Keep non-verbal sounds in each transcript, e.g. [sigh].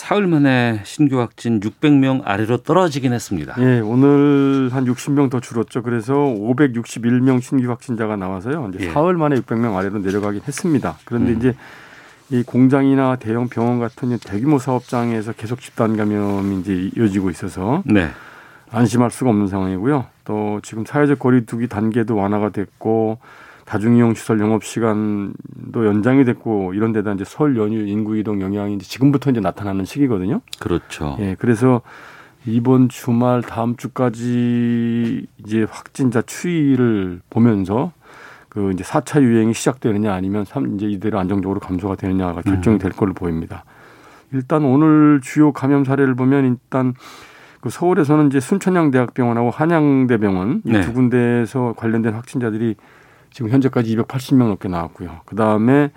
사흘 만에 신규 확진 600명 아래로 떨어지긴 했습니다. 예, 오늘 한 60명 더 줄었죠. 그래서 561명 신규 확진자가 나와서요. 이제 예. 사흘 만에 600명 아래로 내려가긴 했습니다. 그런데 음. 이제 이 공장이나 대형 병원 같은 대규모 사업장에서 계속 집단 감염이 이제 이어지고 있어서 네. 안심할 수가 없는 상황이고요. 또 지금 사회적 거리두기 단계도 완화가 됐고 다중이용 시설 영업 시간도 연장이 됐고 이런 데다 이제 설 연휴 인구 이동 영향이 이제 지금부터 이제 나타나는 시기거든요. 그렇죠. 예, 그래서 이번 주말 다음 주까지 이제 확진자 추이를 보면서 그 이제 4차 유행이 시작되느냐 아니면 삼 이제 이대로 안정적으로 감소가 되느냐가 결정이 될 걸로 보입니다. 일단 오늘 주요 감염 사례를 보면 일단 그 서울에서는 이제 순천향대학병원하고 한양대병원 이 네. 두 군데에서 관련된 확진자들이 지금 현재까지 280명 넘게 나왔고요. 그 다음에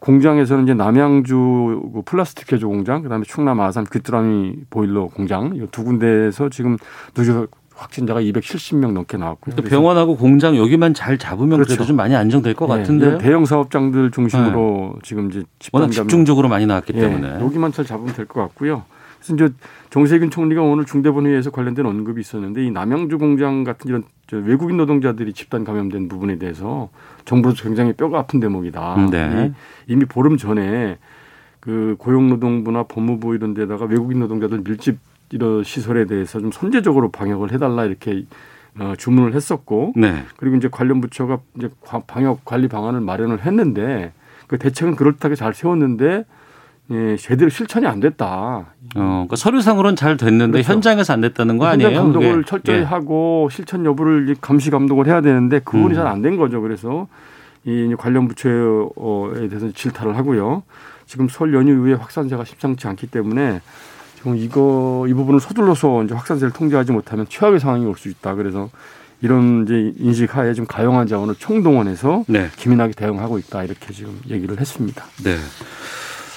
공장에서는 이제 남양주 그 플라스틱 개조 공장, 그다음에 충남 아산 귀뚜라미 보일러 공장 이 두 군데에서 지금 누적 확진자가 270명 넘게 나왔고요. 병원하고 공장 여기만 잘 잡으면 그래도 그렇죠. 좀 많이 안정될 것 예, 같은데요. 대형 사업장들 중심으로 지금 이제 집단 워낙 집중적으로 많이 나왔기 예, 때문에. 여기만 잘 잡으면 될 것 같고요. 그래서 이제 정세균 총리가 오늘 중대본회의에서 관련된 언급이 있었는데 이 남양주 공장 같은 이런 저 외국인 노동자들이 집단 감염된 부분에 대해서 정부도 굉장히 뼈가 아픈 대목이다. 네. 이- 이미 보름 전에 그 고용노동부나 법무부 이런 데다가 외국인 노동자들 밀집 이런 시설에 대해서 좀 선제적으로 방역을 해달라 이렇게 어, 주문을 했었고 네. 그리고 이제 관련 부처가 이제 과- 방역 관리 방안을 마련을 했는데 그 대책은 그럴듯하게 잘 세웠는데 예, 제대로 실천이 안 됐다. 어, 그러니까 서류상으로는 잘 됐는데 그렇죠. 현장에서 안 됐다는 거 현장 아니에요? 감독을 그게? 철저히 예. 하고 실천 여부를 이 감시 감독을 해야 되는데 그 부분이 음. 잘안 된 거죠. 그래서 이 관련 부처에 대해서 질타를 하고요. 지금 설 연휴 이후에 확산세가 심상치 않기 때문에 지금 이거 이 부분을 서둘러서 이제 확산세를 통제하지 못하면 최악의 상황이 올 수 있다. 그래서 이런 이제 인식하에 지금 가용한 자원을 총동원해서 네. 기민하게 대응하고 있다 이렇게 지금 얘기를 했습니다. 네.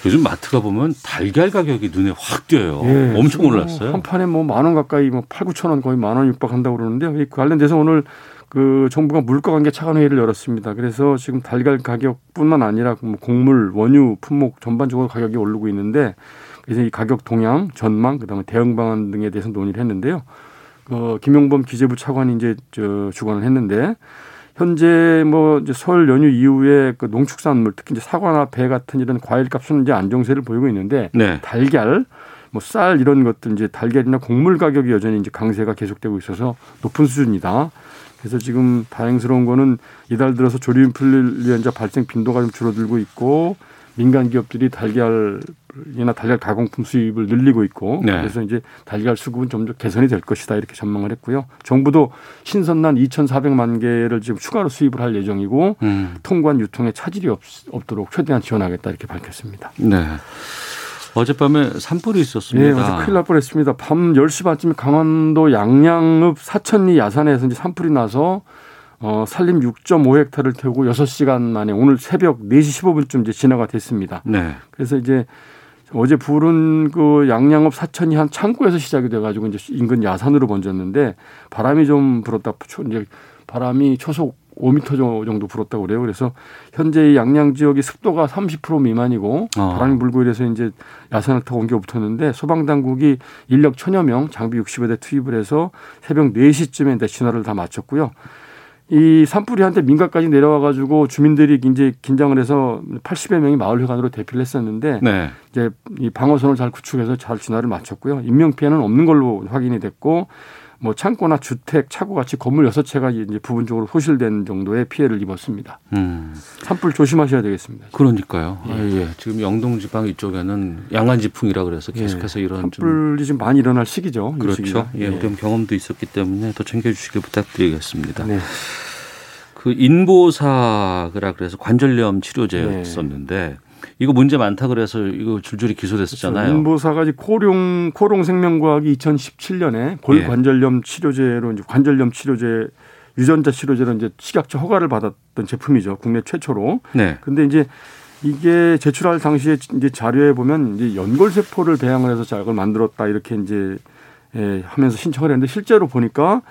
요즘 마트 가 보면 달걀 가격이 눈에 확 띄어요. 예, 엄청 지금 올랐어요. 한 판에 뭐 만 원 가까이 뭐 8, 9천 원 거의 만 원 육박한다고 그러는데요. 이 관련돼서 오늘 그 정부가 물가 관계 차관 회의를 열었습니다. 그래서 지금 달걀 가격뿐만 아니라 뭐 곡물, 원유, 품목 전반적으로 가격이 오르고 있는데 그래서 이 가격 동향, 전망, 그다음에 대응 방안 등에 대해서 논의를 했는데요. 어, 김용범 기재부 차관이 이제 저 주관을 했는데 현재 뭐 이제 설 연휴 이후에 그 농축산물 특히 이제 사과나 배 같은 이런 과일 값은 이제 안정세를 보이고 있는데 네. 달걀, 뭐 쌀 이런 것들 이제 달걀이나 곡물 가격이 여전히 이제 강세가 계속되고 있어서 높은 수준이다. 그래서 지금 다행스러운 거는 이달 들어서 조류 인플루엔자 발생 빈도가 좀 줄어들고 있고 민간 기업들이 달걀이나 달걀 가공품 수입을 늘리고 있고 네. 그래서 이제 달걀 수급은 점점 개선이 될 것이다 이렇게 전망을 했고요. 정부도 신선란 2,400만 개를 지금 추가로 수입을 할 예정이고 음. 통관 유통에 차질이 없, 없도록 최대한 지원하겠다 이렇게 밝혔습니다. 네. 어젯밤에 산불이 예, 있었습니다. 어제 큰일 날 뻔했습니다. 밤 10시 반쯤에 강원도 양양읍 사천리 야산에서 이제 산불이 나서 어, 산림 6.5헥타를 태우고 6시간 만에 오늘 새벽 4시 15분쯤 이제 진화가 됐습니다. 네. 그래서 이제 어제 불은 그 양양읍 사천이 한 창고에서 시작이 돼가지고 이제 인근 야산으로 번졌는데 바람이 좀 불었다. 초- 이제 바람이 초속 5m 정도 불었다고 그래요. 그래서 현재 이 양양 지역이 습도가 30% 미만이고 어. 바람이 불고 이래서 이제 야산을 타고 옮겨 붙었는데 소방 당국이 인력 천여 명, 장비 60여 대 투입을 해서 새벽 4시쯤에 이제 진화를 다 마쳤고요. 이 산불이 한때 민가까지 내려와 가지고 주민들이 이제 긴장을 해서 80여 명이 마을 회관으로 대피를 했었는데 네. 이제 이 방어선을 잘 구축해서 잘 진화를 마쳤고요. 인명 피해는 없는 걸로 확인이 됐고 뭐 창고나 주택, 차고 같이 건물 여섯 채가 이제 부분적으로 소실된 정도의 피해를 입었습니다. 음. 산불 조심하셔야 되겠습니다. 그러니까요. 아, 예. 지금 영동 지방 이쪽에는 양안 지풍이라 그래서 예. 계속해서 이런 좀 산불이 지금 많이 일어날 시기죠. 이 그렇죠. 시기가. 예, 우리 경험도 있었기 때문에 더 챙겨 주시길 부탁드리겠습니다. 네. 그 인보사라 그래서 관절염 치료제였었는데 이거 문제 많다 그래서 이거 줄줄이 기소됐었잖아요. 인보사가 이제 코룡 코롱 생명과학이 2017년에 골관절염 치료제로 이제 관절염 치료제 유전자 치료제로 이제 식약처 허가를 받았던 제품이죠. 국내 최초로. 네. 근데 이제 이게 제출할 당시에 이제 자료에 보면 이제 연골 세포를 배양을 해서 자약을 만들었다 이렇게 이제 예, 하면서 신청을 했는데 실제로 보니까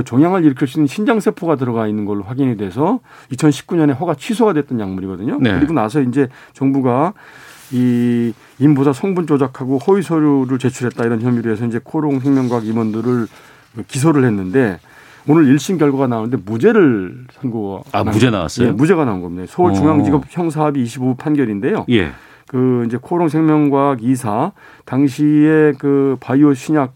그 종양을 일으킬 수 있는 신장 세포가 들어가 있는 걸로 확인이 돼서 2019년에 허가 취소가 됐던 약물이거든요. 네. 그리고 나서 이제 정부가 이 인보사 성분 조작하고 허위 서류를 제출했다 이런 혐의로 해서 이제 코롱 생명과학 임원들을 기소를 했는데 오늘 1심 결과가 나오는데 무죄를 선고가 아, 난 무죄 거- 나왔어요? 예, 무죄가 나온 겁니다. 서울중앙지법 형사합의 25부 판결인데요. 예. 그 이제 코롱 생명과학 이사 당시에 그 바이오 신약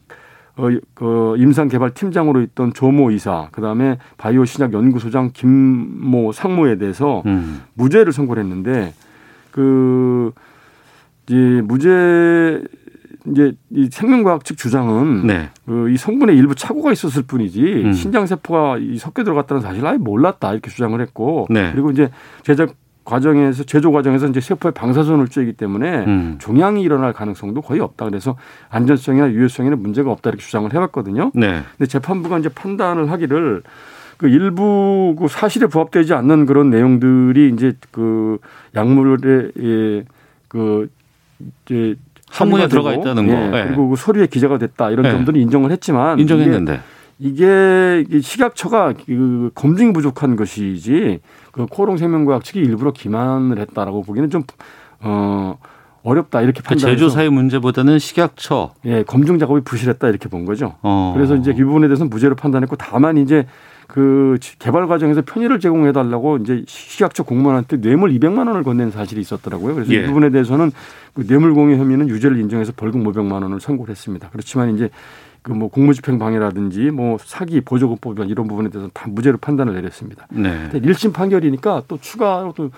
어, 그 임상 개발 팀장으로 있던 조모 이사, 그 다음에 바이오 신약 연구소장 김모 상무에 대해서 음. 무죄를 선고를 했는데 그 이제 무죄 이제 이 생명과학 측 주장은 네. 그이 성분에 일부 착오가 있었을 뿐이지 음. 신장 세포가 이 섞여 들어갔다는 사실을 아예 몰랐다 이렇게 주장을 했고 네. 그리고 이제 제작 과정에서 제조 과정에서 이제 세포에 방사선을 쬐기 때문에 음. 종양이 일어날 가능성도 거의 없다 그래서 안전성이나 유효성에는 문제가 없다 이렇게 주장을 해왔거든요. 네. 근데 재판부가 이제 판단을 하기를 그 일부 그 사실에 부합되지 않는 그런 내용들이 이제 그 약물에 예, 그 이제 함유가 들어가 있다는 거. 예, 예. 그리고 그 서류에 기재가 됐다 이런 예. 점들은 인정을 했지만 인정했는데. 이게, 식약처가 그 검증이 부족한 것이지 그 코롱 생명과학 측이 일부러 기만을 했다라고 보기는 좀 어, 어렵다 이렇게 그 판단해서 제조사의 문제보다는 식약처. 예, 검증 작업이 부실했다 이렇게 본 거죠. 어. 그래서 이제 이 부분에 대해서는 무죄로 판단했고 다만 이제 그 개발 과정에서 편의를 제공해 달라고 이제 식약처 공무원한테 뇌물 200만 원을 건넨 사실이 있었더라고요. 그래서 예. 이 부분에 대해서는 그 뇌물 공여 혐의는 유죄를 인정해서 벌금 500만 원을 선고를 했습니다. 그렇지만 이제 그 뭐 공무집행 방해라든지 뭐 사기 보조금법 이런 부분에 대해서는 다 무죄로 판단을 내렸습니다. 네. 근데 1심 판결이니까 또 추가로 또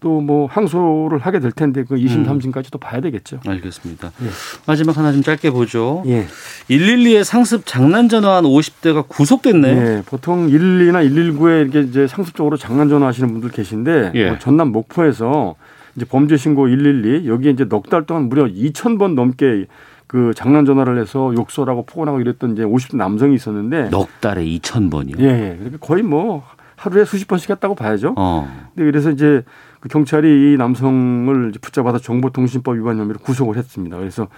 또뭐 항소를 하게 될 텐데 그 2심, 음. 3심까지 또 봐야 되겠죠. 알겠습니다. 예. 마지막 하나 좀 짧게 보죠. 예. 112에 상습 장난 전화한 50대가 구속됐네요. 네, 보통 112나 119에 이렇게 이제 상습적으로 장난 전화하시는 분들 계신데 예. 뭐 전남 목포에서 이제 범죄 신고 112 여기에 이제 넉 달 동안 무려 2,000번 넘게 그 장난 전화를 해서 욕설하고 폭언하고 이랬던 이제 50대 남성이 있었는데 넉 달에 2천 번이요. 예, 예. 그러니까 거의 뭐 하루에 수십 번씩 했다고 봐야죠. 어. 근데 그래서 이제 그 경찰이 이 남성을 붙잡아서 정보통신법 위반 혐의로 구속을 했습니다. 그래서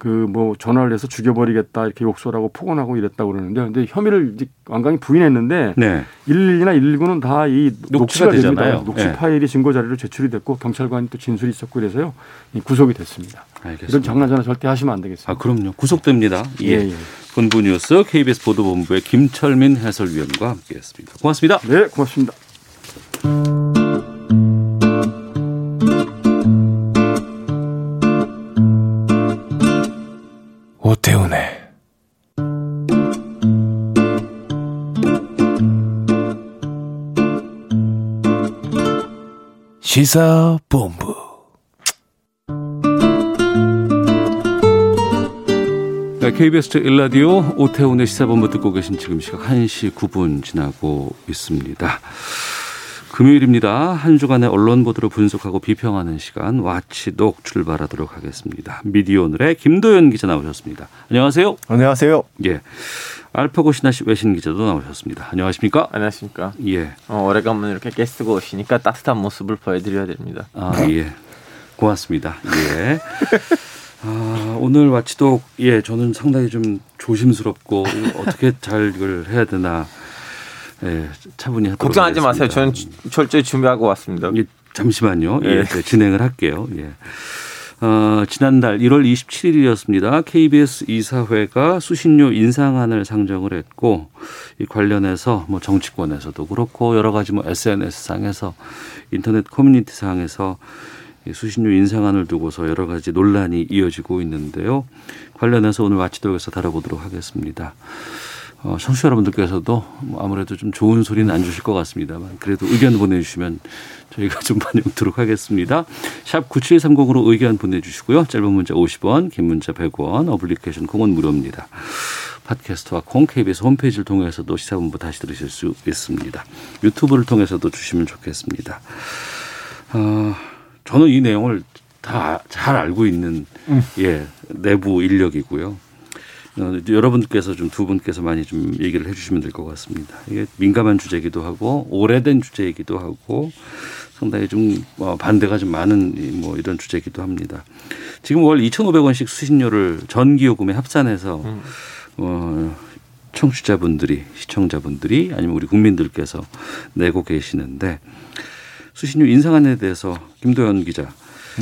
그 뭐 전화를 해서 죽여버리겠다 이렇게 욕설하고 폭언하고 이랬다고 그러는데 근데 혐의를 이제 완강히 부인했는데 네. 112나 119는 다 이 녹취가 녹취가 되잖아요. 됩니다. 녹취 예. 파일이 증거 자료로 제출이 됐고 경찰관이 또 진술이 있었고 그래서요 이 구속이 됐습니다. 이런 알겠습니다. 장난 전화 절대 하시면 안 되겠습니다. 아, 그럼요. 구속됩니다. 예. 예, 예. 본부 뉴스 KBS 보도본부의 김철민 해설위원과 함께했습니다. 고맙습니다. 네, 고맙습니다. 시사본부 네, KBS 일라디오 오태훈의 시사본부 듣고 계신 지금 시각 1시 9분 지나고 있습니다. 금요일입니다. 한 주간의 언론 보도를 분석하고 비평하는 시간 와치독 출발하도록 하겠습니다. 미디어 오늘의 김도연 기자 나오셨습니다. 안녕하세요. 안녕하세요. 예. 알파고 신하시 외신 기자도 나오셨습니다. 안녕하십니까? 안녕하십니까. 예. 어, 오래간만에 이렇게 게스트가 오시니까 따뜻한 모습을 보여드려야 됩니다. 아, 예. 고맙습니다. 예. [laughs] 아, 오늘 와치독, 예, 저는 상당히 좀 조심스럽고, 어떻게 잘 이걸 해야 되나, 예, 차분히 걱정하지 마세요. 하겠습니다. 저는 주- 철저히 준비하고 왔습니다. 예, 잠시만요. 예, 예. 네, 진행을 할게요. 예. 어, 지난달 1월 27일이었습니다. KBS 이사회가 수신료 인상안을 상정을 했고 이 관련해서 뭐 정치권에서도 그렇고 여러 가지 뭐 SNS 상에서 인터넷 커뮤니티 상에서 이 수신료 인상안을 두고서 여러 가지 논란이 이어지고 있는데요. 관련해서 오늘 마치도록에서 다뤄보도록 하겠습니다. 어, 청취자 여러분들께서도 뭐 아무래도 좀 좋은 소리는 안 주실 것 같습니다만 그래도 의견 보내주시면 저희가 [laughs] 좀 반영토록 하겠습니다. 샵 9730으로 의견 보내주시고요. 짧은 문자 50원, 긴 문자 100원, 어플리케이션 콩은 무료입니다. 팟캐스트와 콩 KBS 홈페이지를 통해서도 시사본부 다시 들으실 수 있습니다. 유튜브를 통해서도 주시면 좋겠습니다. 어, 저는 이 내용을 다 잘 알고 있는 예 내부 인력이고요. 어, 여러분께서 좀 두 분께서 많이 좀 얘기를 해주시면 될 것 같습니다. 이게 민감한 주제이기도 하고 오래된 주제이기도 하고 상당히 좀 어, 반대가 좀 많은 이뭐 이런 주제이기도 합니다. 지금 월 2,500원씩 수신료를 전기요금에 합산해서 어, 청취자분들이 시청자분들이 아니면 우리 국민들께서 내고 계시는데 수신료 인상안에 대해서 김도현 기자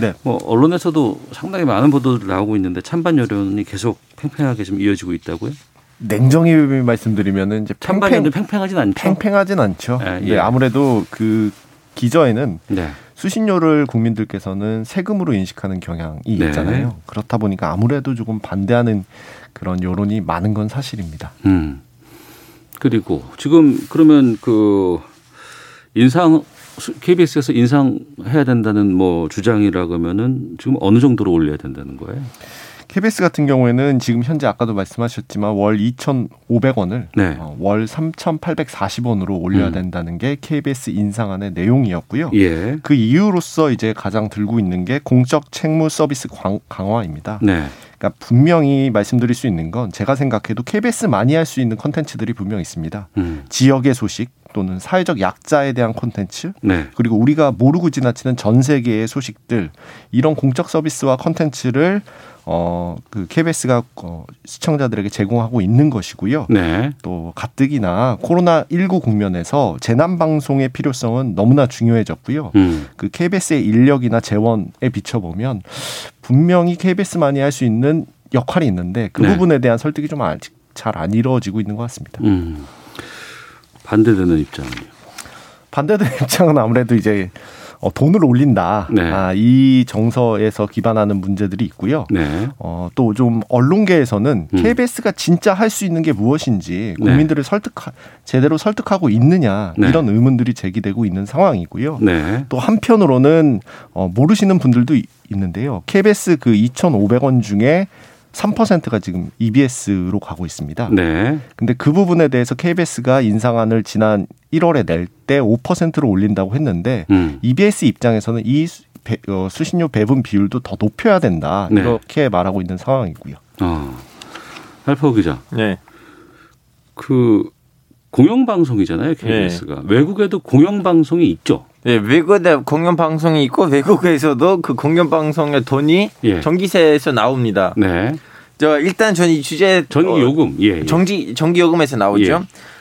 네. 뭐 언론에서도 상당히 많은 보도들 나오고 있는데 찬반 여론이 계속 팽팽하게 좀 이어지고 있다고요? 냉정히 말씀드리면은 이제 찬반 팽팽, 팽팽하진 않죠. 팽팽하진 않죠. 예, 네, 예. 아무래도 그 기저에는 네. 수신료를 국민들께서는 세금으로 인식하는 경향이 네. 있잖아요. 그렇다 보니까 아무래도 조금 반대하는 그런 여론이 많은 건 사실입니다. 음. 그리고 지금 그러면 그 인상 KBS에서 인상해야 된다는 뭐 주장이라 그러면은 지금 어느 정도로 올려야 된다는 거예요? KBS 같은 경우에는 지금 현재 아까도 말씀하셨지만 월 2,500원을 네. 어, 월 3,840원으로 올려야 음. 된다는 게 KBS 인상안의 내용이었고요. 예. 그 이유로서 이제 가장 들고 있는 게 공적 책무 서비스 광- 강화입니다. 네. 그러니까 분명히 말씀드릴 수 있는 건 제가 생각해도 KBS 많이 할 수 있는 컨텐츠들이 분명 있습니다. 음. 지역의 소식 또는 사회적 약자에 대한 콘텐츠 네. 그리고 우리가 모르고 지나치는 전 세계의 소식들 이런 공적 서비스와 컨텐츠를 어 그 KBS가 어, 시청자들에게 제공하고 있는 것이고요. 네. 또 가뜩이나 코로나 19 국면에서 재난 방송의 필요성은 너무나 중요해졌고요. 음. 그 KBS의 인력이나 재원에 비춰보면 분명히 KBS만이 할 수 있는 역할이 있는데 그 네. 부분에 대한 설득이 좀 아직 잘 안 이루어지고 있는 것 같습니다. 음. 반대되는 입장이요. 반대되는 [laughs] 입장은 아무래도 이제 어, 돈을 올린다. 네. 아, 이 정서에서 기반하는 문제들이 있고요. 네. 어, 또 좀 언론계에서는 음. KBS가 진짜 할 수 있는 게 무엇인지 네. 국민들을 설득 제대로 설득하고 있느냐 네. 이런 의문들이 제기되고 있는 상황이고요. 네. 또 한편으로는 어, 모르시는 분들도 이- 있는데요. KBS 그 2,500원 중에 3%가 지금 EBS로 가고 있습니다. 네. 근데 그 부분에 대해서 KBS가 인상안을 지난 1월에 낼 때 5%로 올린다고 했는데 음. EBS 입장에서는 이 배- 어, 수신료 배분 비율도 더 높여야 된다 네. 이렇게 말하고 있는 상황이고요. 어. 알파고 기자. 네. 그 공영방송이잖아요, KBS가. 외국에도 공영방송이 있죠. 네, 외국에 공연 방송이 있고 외국에서도 그 공연 방송의 돈이 예. 전기세에서 나옵니다. 네. 저 일단 저는 이 주제 전기 어, 요금. 예. 예. 전기 전기 요금에서 나오죠. 예.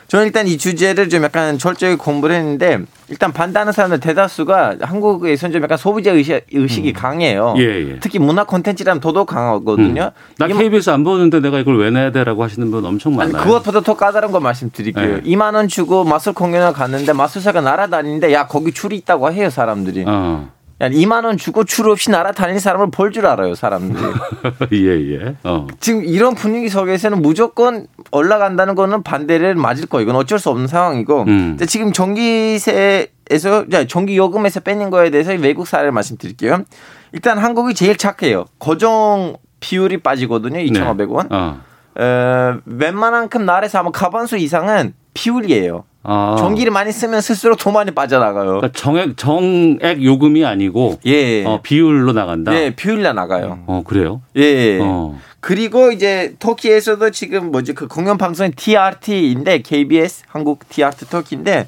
저는 일단 이 주제를 좀 약간 철저히 공부를 했는데 일단 반대하는 사람들 대다수가 한국에서는 좀 약간 소비자 의식, 의식이 강해요. 예, 예. 특히 문화 콘텐츠라면 더더욱 강하거든요. 나 이- KBS 안 보는데 내가 이걸 왜 내야 돼라고 하시는 분 엄청 아니, 많아요. 그것보다 더 까다로운 거 말씀드릴게요. 네. 2만 원 주고 마술 공연을 갔는데 마술사가 날아다니는데 야 거기 줄이 있다고 해요 사람들이. 어. 야 2만 원 주고 줄 없이 날아다니는 사람을 볼 줄 알아요 사람들이. [laughs] 예, 예. 어. 지금 이런 분위기 속에서는 무조건 올라간다는 거는 반대를 맞을 거예요. 이건 어쩔 수 없는 상황이고. 음. 지금 전기세에서 자, 전기 요금에서 빼는 거에 대해서 외국 사례를 말씀드릴게요. 일단 한국이 제일 착해요. 고정 비율이 빠지거든요. 2,500원. 어. 어, 웬만한큼 나라에서 아마 가반수 이상은 비율이에요. 아. 전기를 많이 쓰면 쓸수록 더 많이 빠져나가요. 그러니까 정액 정액 요금이 아니고 예. 어, 비율로 나간다. 예, 비율로 나가요. 어, 그래요? 예. 어. 그리고 이제 터키에서도 지금 뭐지 그 공영 방송이 TRT인데 KBS 한국 TRT 터키인데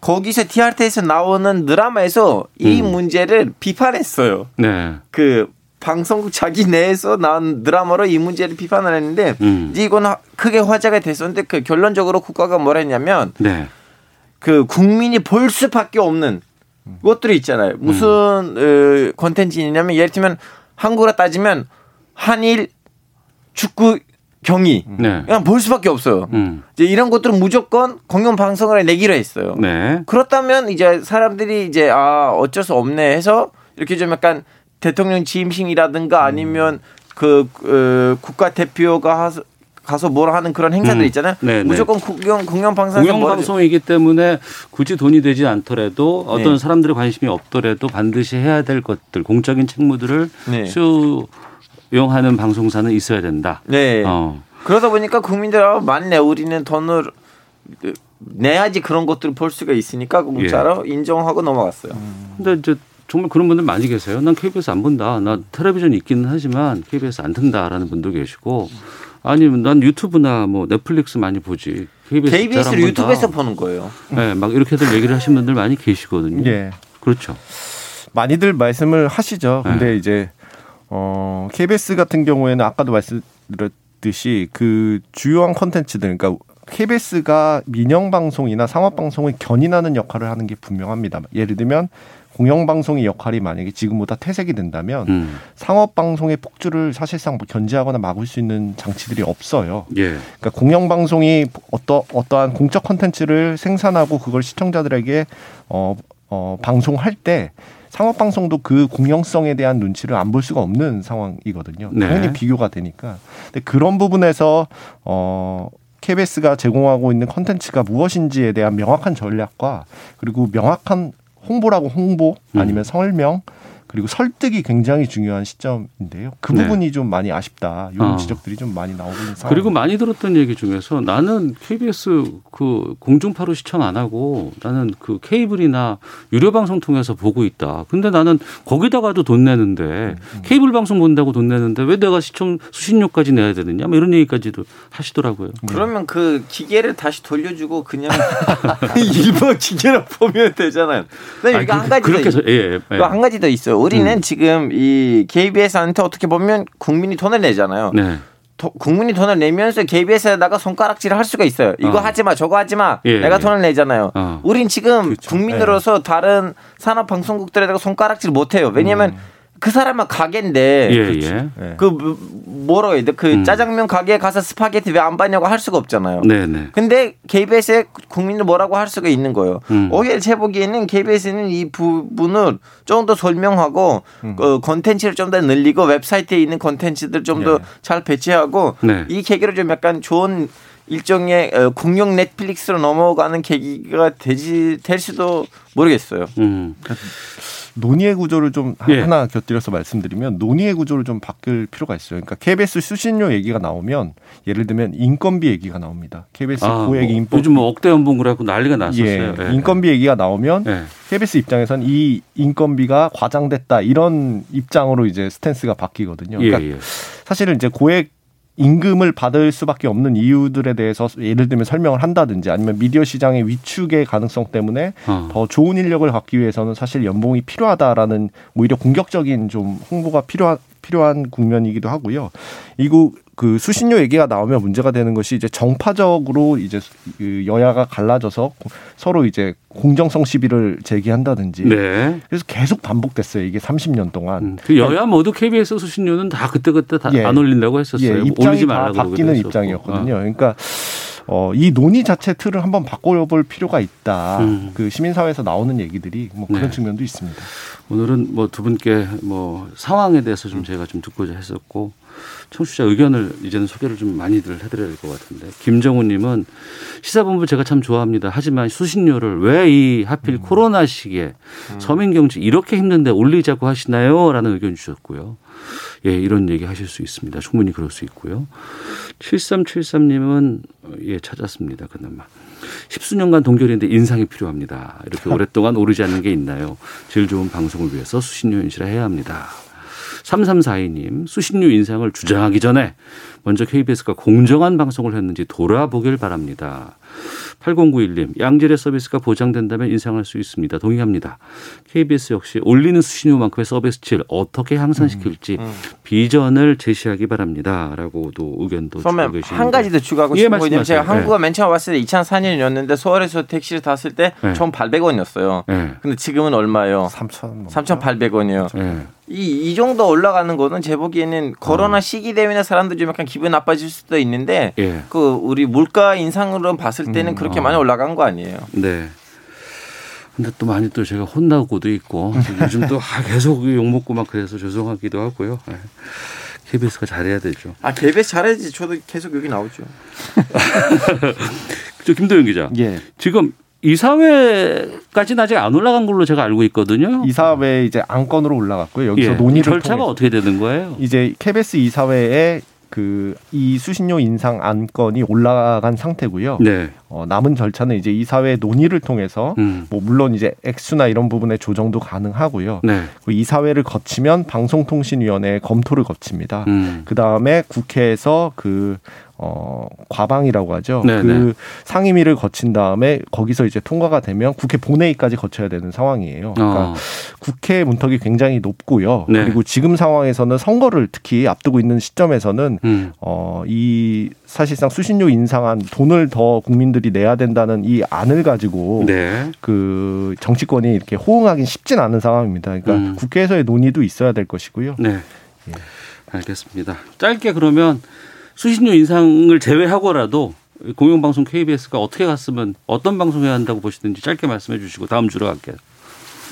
거기서 TRT에서 나오는 드라마에서 이 음. 문제를 비판했어요. 네. 그 방송국 자기 내에서 나온 드라마로 이 문제를 비판을 했는데 음. 이건 하- 크게 화제가 됐었는데 그 결론적으로 국가가 뭐라 했냐면 네. 그 국민이 볼 수밖에 없는 것들이 있잖아요. 무슨 어, 콘텐츠냐면 예를 들면 한국으로 따지면 한일 축구 경기 네. 그냥 볼 수밖에 없어요. 음. 이제 이런 것들은 무조건 공영 방송을 내기로 했어요. 네. 그렇다면 이제 사람들이 이제 아 어쩔 수 없네 해서 이렇게 좀 약간 대통령 취임식이라든가 아니면 그, 그 국가 대표가 하서 가서 뭐라 하는 그런 행사들 음. 있잖아요. 네, 네. 무조건 공영 공영 방송에서 공영 뭐 방송이기 때문에 굳이 돈이 되지 않더라도 어떤 네. 사람들의 관심이 없더라도 반드시 해야 될 것들 공적인 책무들을 네. 수용하는 방송사는 있어야 된다. 네. 어. 그러다 보니까 국민들 아 맞네 우리는 돈을 내야지 그런 것들을 볼 수가 있으니까 공짜로 인정하고 넘어갔어요. 근데 이제 정말 그런 분들 많이 계세요. 난 KBS 안 본다. 나 텔레비전 있기는 하지만 KBS 안 튼다라는 분도 계시고 아니면 난 유튜브나 뭐 넷플릭스 많이 보지. KBS KBS를 유튜브에서 보는 거예요. 네, 막 이렇게들 얘기를 하신 분들 많이 계시거든요. 예. 그렇죠. 많이들 말씀을 하시죠. 근데 네. 이제 어 KBS 같은 경우에는 아까도 말씀드렸듯이 그 주요한 컨텐츠들 그러니까 KBS가 민영 방송이나 상업 방송을 견인하는 역할을 하는 게 분명합니다. 예를 들면 공영 방송의 역할이 만약에 지금보다 퇴색이 된다면 음. 상업 방송의 폭주를 사실상 뭐 견제하거나 막을 수 있는 장치들이 없어요. 예. 그러니까 공영 방송이 어떠 어떠한 공적 컨텐츠를 생산하고 그걸 시청자들에게 어, 어 방송할 때 상업 방송도 그 공영성에 대한 눈치를 안 볼 수가 없는 상황이거든요. 네. 당연히 비교가 되니까. 근데 그런 부분에서 어 KBS가 제공하고 있는 컨텐츠가 무엇인지에 대한 명확한 전략과 그리고 명확한 홍보라고 홍보 음. 아니면 설명 그리고 설득이 굉장히 중요한 시점인데요. 그 네. 부분이 좀 많이 아쉽다. 이런 어. 지적들이 좀 많이 나오고 있는 상황. 그리고 많이 들었던 얘기 중에서 나는 KBS 그 공중파로 시청 안 하고 나는 그 케이블이나 유료 방송 통해서 보고 있다. 근데 나는 거기다가도 돈 내는데 케이블 방송 본다고 돈 내는데 왜 내가 시청 수신료까지 내야 되느냐? 뭐 이런 얘기까지도 하시더라고요. 그러면 그 기계를 다시 돌려주고 그냥 [laughs] 일본 기계로 보면 되잖아요. 근데 아니, 이거 한 그- 가지 더 그렇게 있- 해서 예, 예. 이거 한 가지 더 있어요. 우리는 음. 지금 이 KBS한테 어떻게 보면 국민이 돈을 내잖아요. 네. 도- 국민이 돈을 내면서 KBS에다가 손가락질을 할 수가 있어요. 이거 어. 하지 마, 저거 하지 마. 예, 내가 예. 돈을 내잖아요. 어. 우린 지금 그렇죠. 국민으로서 다른 상업 방송국들에다가 손가락질 못 해요. 왜냐면 그 사람은 가게인데 예, 예. 예. 그 뭐- 뭐라고 해야 돼? 그 음. 짜장면 가게에 가서 스파게티 왜 안 파냐고 할 수가 없잖아요. 네, 네. 근데 KBS에 국민을 뭐라고 할 수가 있는 거예요. 음. 오히려 제 보기에는 KBS는 이 부분을 좀 더 설명하고 음. 그 컨텐츠를 좀 더 늘리고 웹사이트에 있는 컨텐츠들 좀더 네. 잘 배치하고 네. 이 계기로 좀 약간 좋은 일종의 어, 공용 넷플릭스로 넘어가는 계기가 되지 될 수도 모르겠어요. 음. 논의의 구조를 좀 하- 예. 하나 곁들여서 말씀드리면 논의의 구조를 좀 바뀔 필요가 있어요. 그러니까 KBS 수신료 얘기가 나오면 예를 들면 인건비 얘기가 나옵니다. KBS 아, 고액 뭐 인건비 요즘 뭐 억대 연봉 그래갖고 난리가 났었어요. 예, 예. 인건비 얘기가 나오면 예. KBS 입장에선 이 인건비가 과장됐다 이런 입장으로 이제 스탠스가 바뀌거든요. 예, 그러니까 예. 사실은 이제 고액 임금을 받을 수밖에 없는 이유들에 대해서 예를 들면 설명을 한다든지 아니면 미디어 시장의 위축의 가능성 때문에 어. 더 좋은 인력을 갖기 위해서는 사실 연봉이 필요하다라는 오히려 공격적인 좀 홍보가 필요한 필요한 국면이기도 하고요. 이거 그 수신료 얘기가 나오면 문제가 되는 것이 이제 정파적으로 이제 그 여야가 갈라져서 서로 이제 공정성 시비를 제기한다든지 네. 그래서 계속 반복됐어요. 이게 30년 동안. 음, 그 여야 모두 KBS 수신료는 다 그때그때 다안 예. 올린다고 했었어요. 예, 뭐 입장이 올리지 다 말라고 바뀌는. 입장이었거든요. 그러니까 어, 이 논의 자체 틀을 한번 바꿔볼 필요가 있다. 음. 그 시민사회에서 나오는 얘기들이 뭐 그런 네. 측면도 있습니다. 오늘은 뭐 두 분께 뭐 상황에 대해서 좀 제가 좀 듣고자 했었고 청취자 의견을 이제는 소개를 좀 많이들 해드려야 될 것 같은데 김정우님은 시사본부 제가 참 좋아합니다. 하지만 수신료를 왜 이 하필 코로나 시기에 서민 경제 이렇게 힘든데 올리자고 하시나요?라는 의견 주셨고요. 예, 이런 얘기 하실 수 있습니다. 충분히 그럴 수 있고요. 7373님은 예, 찾았습니다. 그나마. 십수년간 동결인데 인상이 필요합니다. 이렇게 오랫동안 오르지 않는 게 있나요? 제일 좋은 방송을 위해서 수신료 인실해야 합니다. 3342님, 수신료 인상을 주장하기 전에 먼저 KBS가 공정한 방송을 했는지 돌아보길 바랍니다. 8091님, 양질의 서비스가 보장된다면 인상할 수 있습니다. 동의합니다. KBS 역시 올리는 수신료만큼의 서비스 질 어떻게 향상시킬지 음. 비전을 제시하기 바랍니다. 라고도 의견도 주고 계시는데. 한 가지 더 추가하고 예, 싶은 거 있냐면. 제가 한국에 맨 처음 왔을 때 2004년이었는데 서울에서 택시를 탔을 때 네. 총 800원이었어요. 예. 근데 지금은 얼마예요? 3천 3,800원이요. 예. 이, 이 정도 올라가는 거는 제 보기에는 코로나 시기 때문에 사람들 좀 약간 기분 나빠질 수도 있는데 예. 그 우리 물가 인상으로 봤을 때는 음, 그렇게 어. 많이 올라간 거 아니에요. 네. 근데 또 많이 또 제가 혼나고도 있고 요즘 또 아, 계속 욕 먹고 막 그래서 죄송하기도 하고요. 예. KBS가 잘해야 되죠. 아 KBS 잘해야지. 저도 계속 여기 나오죠. [laughs] 저 김도영 기자. 예. 지금 이사회까지는 아직 안 올라간 걸로 제가 알고 있거든요. 이사회 이제 안건으로 올라갔고요. 여기서 예. 논의를 절차가 통해서 어떻게 되는 거예요? 이제 KBS 이사회에 그 이 수신료 인상 안건이 올라간 상태고요. 네. 어, 남은 절차는 이제 이사회 논의를 통해서 음. 뭐 물론 이제 액수나 이런 부분의 조정도 가능하고요. 네. 그 이사회를 거치면 방송통신위원회 검토를 거칩니다. 음. 그 다음에 국회에서 그, 어, 과방이라고 하죠. 네, 그 네. 상임위를 거친 다음에 거기서 이제 통과가 되면 국회 본회의까지 거쳐야 되는 상황이에요. 그러니까 어. 국회 문턱이 굉장히 높고요. 네. 그리고 지금 상황에서는 선거를 특히 앞두고 있는 시점에서는 음. 어, 이 사실상 수신료 인상한 돈을 더 국민들이 내야 된다는 이 안을 가지고 네. 그 정치권이 이렇게 호응하기 쉽진 않은 상황입니다. 그러니까 음. 국회에서의 논의도 있어야 될 것이고요. 네. 알겠습니다. 짧게 그러면 수신료 인상을 제외하고라도 공영방송 KBS가 어떻게 갔으면 어떤 방송해야 한다고 보시는지 짧게 말씀해 주시고 다음 주로 갈게요.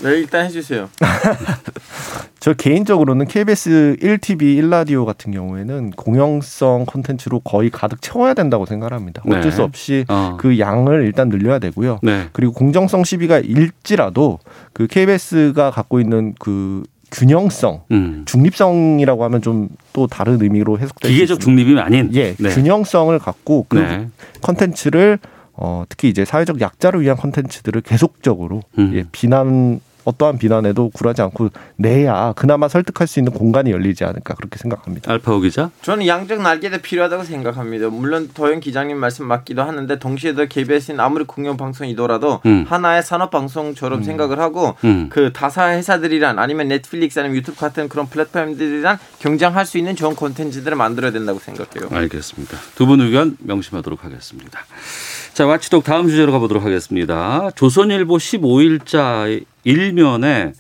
네, 일단 해주세요. [laughs] 저 개인적으로는 KBS 1TV 1라디오 같은 경우에는 공영성 콘텐츠로 거의 가득 채워야 된다고 생각합니다. 네. 어쩔 수 없이 어. 그 양을 일단 늘려야 되고요. 네. 그리고 공정성 시비가 일지라도 그 KBS가 갖고 있는 그 균형성, 음. 중립성이라고 하면 좀 또 다른 의미로 해석될 수 기계적. 중립이 아닌 예, 네. 균형성을 갖고 그 네. 컨텐츠를 어, 특히 이제 사회적 약자를 위한 컨텐츠들을 계속적으로 음. 예, 비난 어떠한 비난에도 굴하지 않고 내야 그나마 설득할 수 있는 공간이 열리지 않을까 그렇게 생각합니다. 알파고 기자. 저는 양쪽 날개도 필요하다고 생각합니다. 물론 도영 기자님 말씀 맞기도 하는데 동시에 도 KBS는 아무리 공영 방송이더라도 음. 하나의 상업 방송처럼 생각을 하고 음. 그 타사 회사들이랑 아니면 넷플릭스 아니면 유튜브 같은 그런 플랫폼들이랑 경쟁할 수 있는 좋은 콘텐츠들을 만들어야 된다고 생각해요. 알겠습니다. 두 분 의견 명심하도록 하겠습니다. 자, watchdog 다음 주제로 가보도록 하겠습니다. 조선일보 15일자 일면에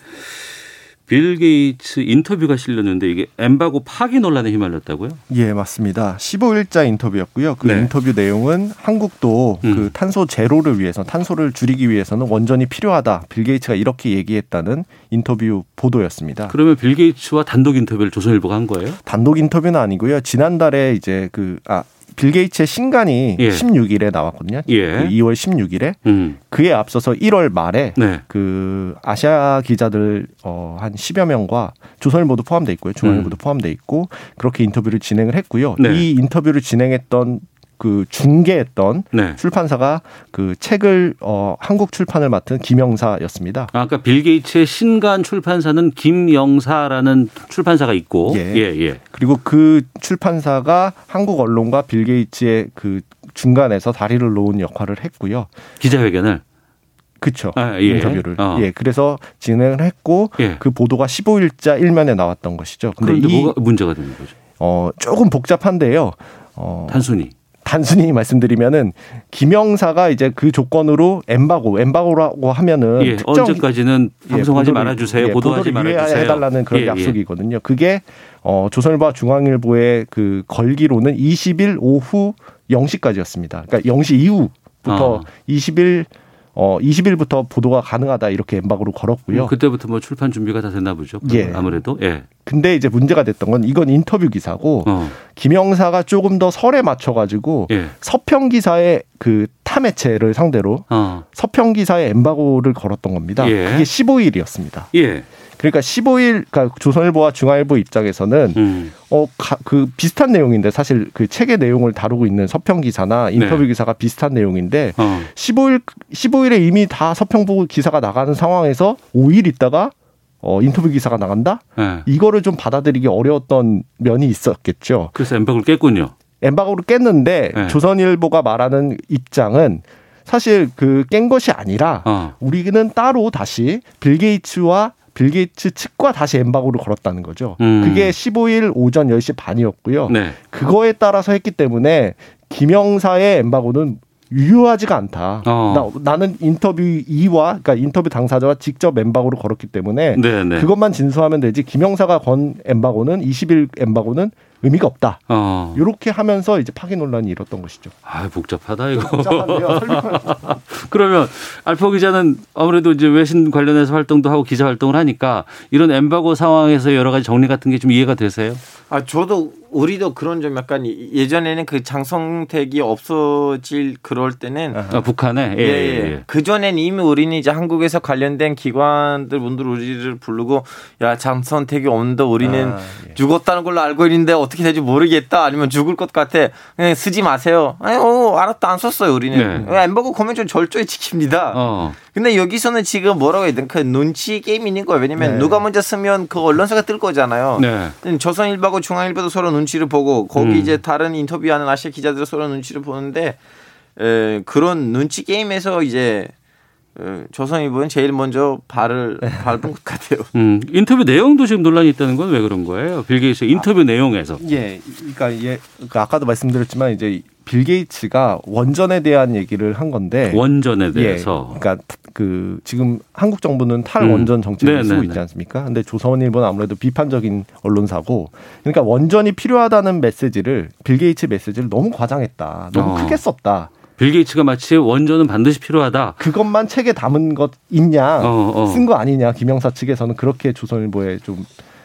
빌 게이츠 인터뷰가 실렸는데 이게 엠바고 파기 논란에 휘말렸다고요? 예, 맞습니다. 15일자 인터뷰였고요. 그 네. 인터뷰 내용은 한국도 음. 그 탄소 제로를 위해서 탄소를 줄이기 위해서는 원전이 필요하다. 빌 게이츠가 이렇게 얘기했다는 인터뷰 보도였습니다. 그러면 빌 게이츠와 단독 인터뷰를 조선일보가 한 거예요? 단독 인터뷰는 아니고요. 지난달에 이제 그 아, 빌 게이츠의 신간이 예. 16일에 나왔거든요. 예. 그 2월 16일에 음. 그에 앞서서 1월 말에 네. 그 아시아 기자들 어, 한 10여 명과 조선일보도 포함돼 있고요. 중앙일보도 포함돼 있고 그렇게 인터뷰를 진행을 했고요. 음. 네. 이 인터뷰를 진행했던 그 중계했던 네. 출판사가 그 책을 어, 한국 출판을 맡은 김영사였습니다. 아, 아까 빌 게이츠의 신간 출판사는 김영사라는 출판사가 있고 예. 예, 예. 그리고 그 출판사가 한국 언론과 빌 게이츠의 그 중간에서 다리를 놓은 역할을 했고요. 기자회견을 그쵸. 아, 예. 인터뷰를. 어. 예. 그래서 진행을 했고 예. 그 보도가 15일자 일면에 나왔던 것이죠. 근데 그런데 이 뭐가 문제가 되는 거죠? 어, 조금 복잡한데요. 어, 단순히 단순히 말씀드리면은 김영사가 이제 그 조건으로 엠바고, 엠바고라고 하면은 예, 특정 언제까지는 예, 방송하지 보도를- 말아주세요. 예, 보도하지 말아주세요. 유예해달라는 그런 예, 예. 약속이거든요. 그게 어, 조선일보와 중앙일보의 그 걸기로는 20일 오후 0시까지였습니다. 그러니까 0시 이후부터 아. 20일 어 20일부터 보도가 가능하다 이렇게 엠바고로 걸었고요. 음, 그때부터 뭐 출판 준비가 다 됐나 보죠. 예. 아무래도 예. 근데 이제 문제가 됐던 건 이건 인터뷰 기사고 어. 김영사가 조금 더 설에 맞춰 가지고 예. 서평 기사의 그 탐매체를 상대로 어. 서평 기사의 엠바고를 걸었던 겁니다. 예. 그게 15일이었습니다. 예. 그러니까 15일 그러니까 조선일보와 중앙일보 입장에서는 음. 어그 비슷한 내용인데 사실 그 책의 내용을 다루고 있는 서평 기사나 인터뷰 네. 기사가 비슷한 내용인데 어. 15일 15일에 이미 다 서평 보고 기사가 나가는 상황에서 5일 있다가 어 인터뷰 기사가 나간다? 예. 이거를 좀 받아들이기 어려웠던 면이 있었겠죠. 그래서 엠바고를 깼군요. 엠바고를 깼는데 네. 조선일보가 말하는 입장은 사실 그 깬 것이 아니라 어. 우리는 따로 다시 빌 게이츠와 빌 게이츠 측과 다시 엠바고를 걸었다는 거죠. 음. 그게 15일 오전 10시 반이었고요. 네. 그거에 따라서 했기 때문에 김영사의 엠바고는 유효하지가 않다. 어. 나, 는 인터뷰 이와 그러니까 인터뷰 당사자와 직접 엠바고를 걸었기 때문에 네, 네. 그것만 준수하면 되지 김영사가 건 엠바고는 20일 엠바고는 의미가 없다. 어. 이렇게 하면서 이제 파기 논란이 일었던 것이죠. 아, 복잡하다 이거. [laughs] 그러면 알파 기자는 아무래도 이제 외신 관련해서 활동도 하고 기자 활동을 하니까 이런 엠바고 상황에서 여러 가지 정리 같은 게 좀 이해가 되세요? 아 저도 우리도 그런 좀 약간 예전에는 그 장성택이 없어질 그럴 때는 아, 북한에 예, 예, 예, 예. 예. 그 전엔 이미 우리는 이제 한국에서 관련된 기관들 분들 우리를 부르고 야 장선택이 온다 우리는 아, 예. 죽었다는 걸로 알고 있는데 어떻게 될지 모르겠다 아니면 죽을 것 같아 그냥 쓰지 마세요. 아니 어 알았다 안 썼어요 우리는 네. 엠버거 코멘 좀 절저히 지킵니다. 어. 근데 여기서는 지금 뭐라고 해야 되나 그 눈치 게임이 있는 거예요. 왜냐면 네. 누가 먼저 쓰면 그 언론사가 뜰 거잖아요. 네. 조선일보하고 중앙일보도 서로 눈치를 보고 거기 음. 이제 다른 인터뷰하는 아시아 기자들 서로 눈치를 보는데 에, 그런 눈치 게임에서 이제 에, 조선일보는 제일 먼저 발을 밟은 것 같아요. 음, 인터뷰 내용도 지금 논란이 있다는 건 왜 그런 거예요? 빌 게이츠 인터뷰 내용에서. 예, 그러니까 예, 그 아까도 말씀드렸지만 이제 빌 게이츠가 원전에 대한 얘기를 한 건데 원전에 대해서. 예, 그러니까 그 지금 한국 정부는 음. 탈원전 정책을 네, 쓰고 네, 있지 네. 않습니까? 근데 조선일보는 아무래도 비판적인 언론사고, 그러니까 원전이 필요하다는 메시지를 빌 게이츠 메시지를 너무 과장했다, 너무 어. 크게 썼다. 빌 게이츠가 마치 원전은 반드시 필요하다. 그것만 책에 담은 것 있냐, 어, 어. 쓴거 아니냐, 김영사 측에서는 그렇게 조선일보에 좀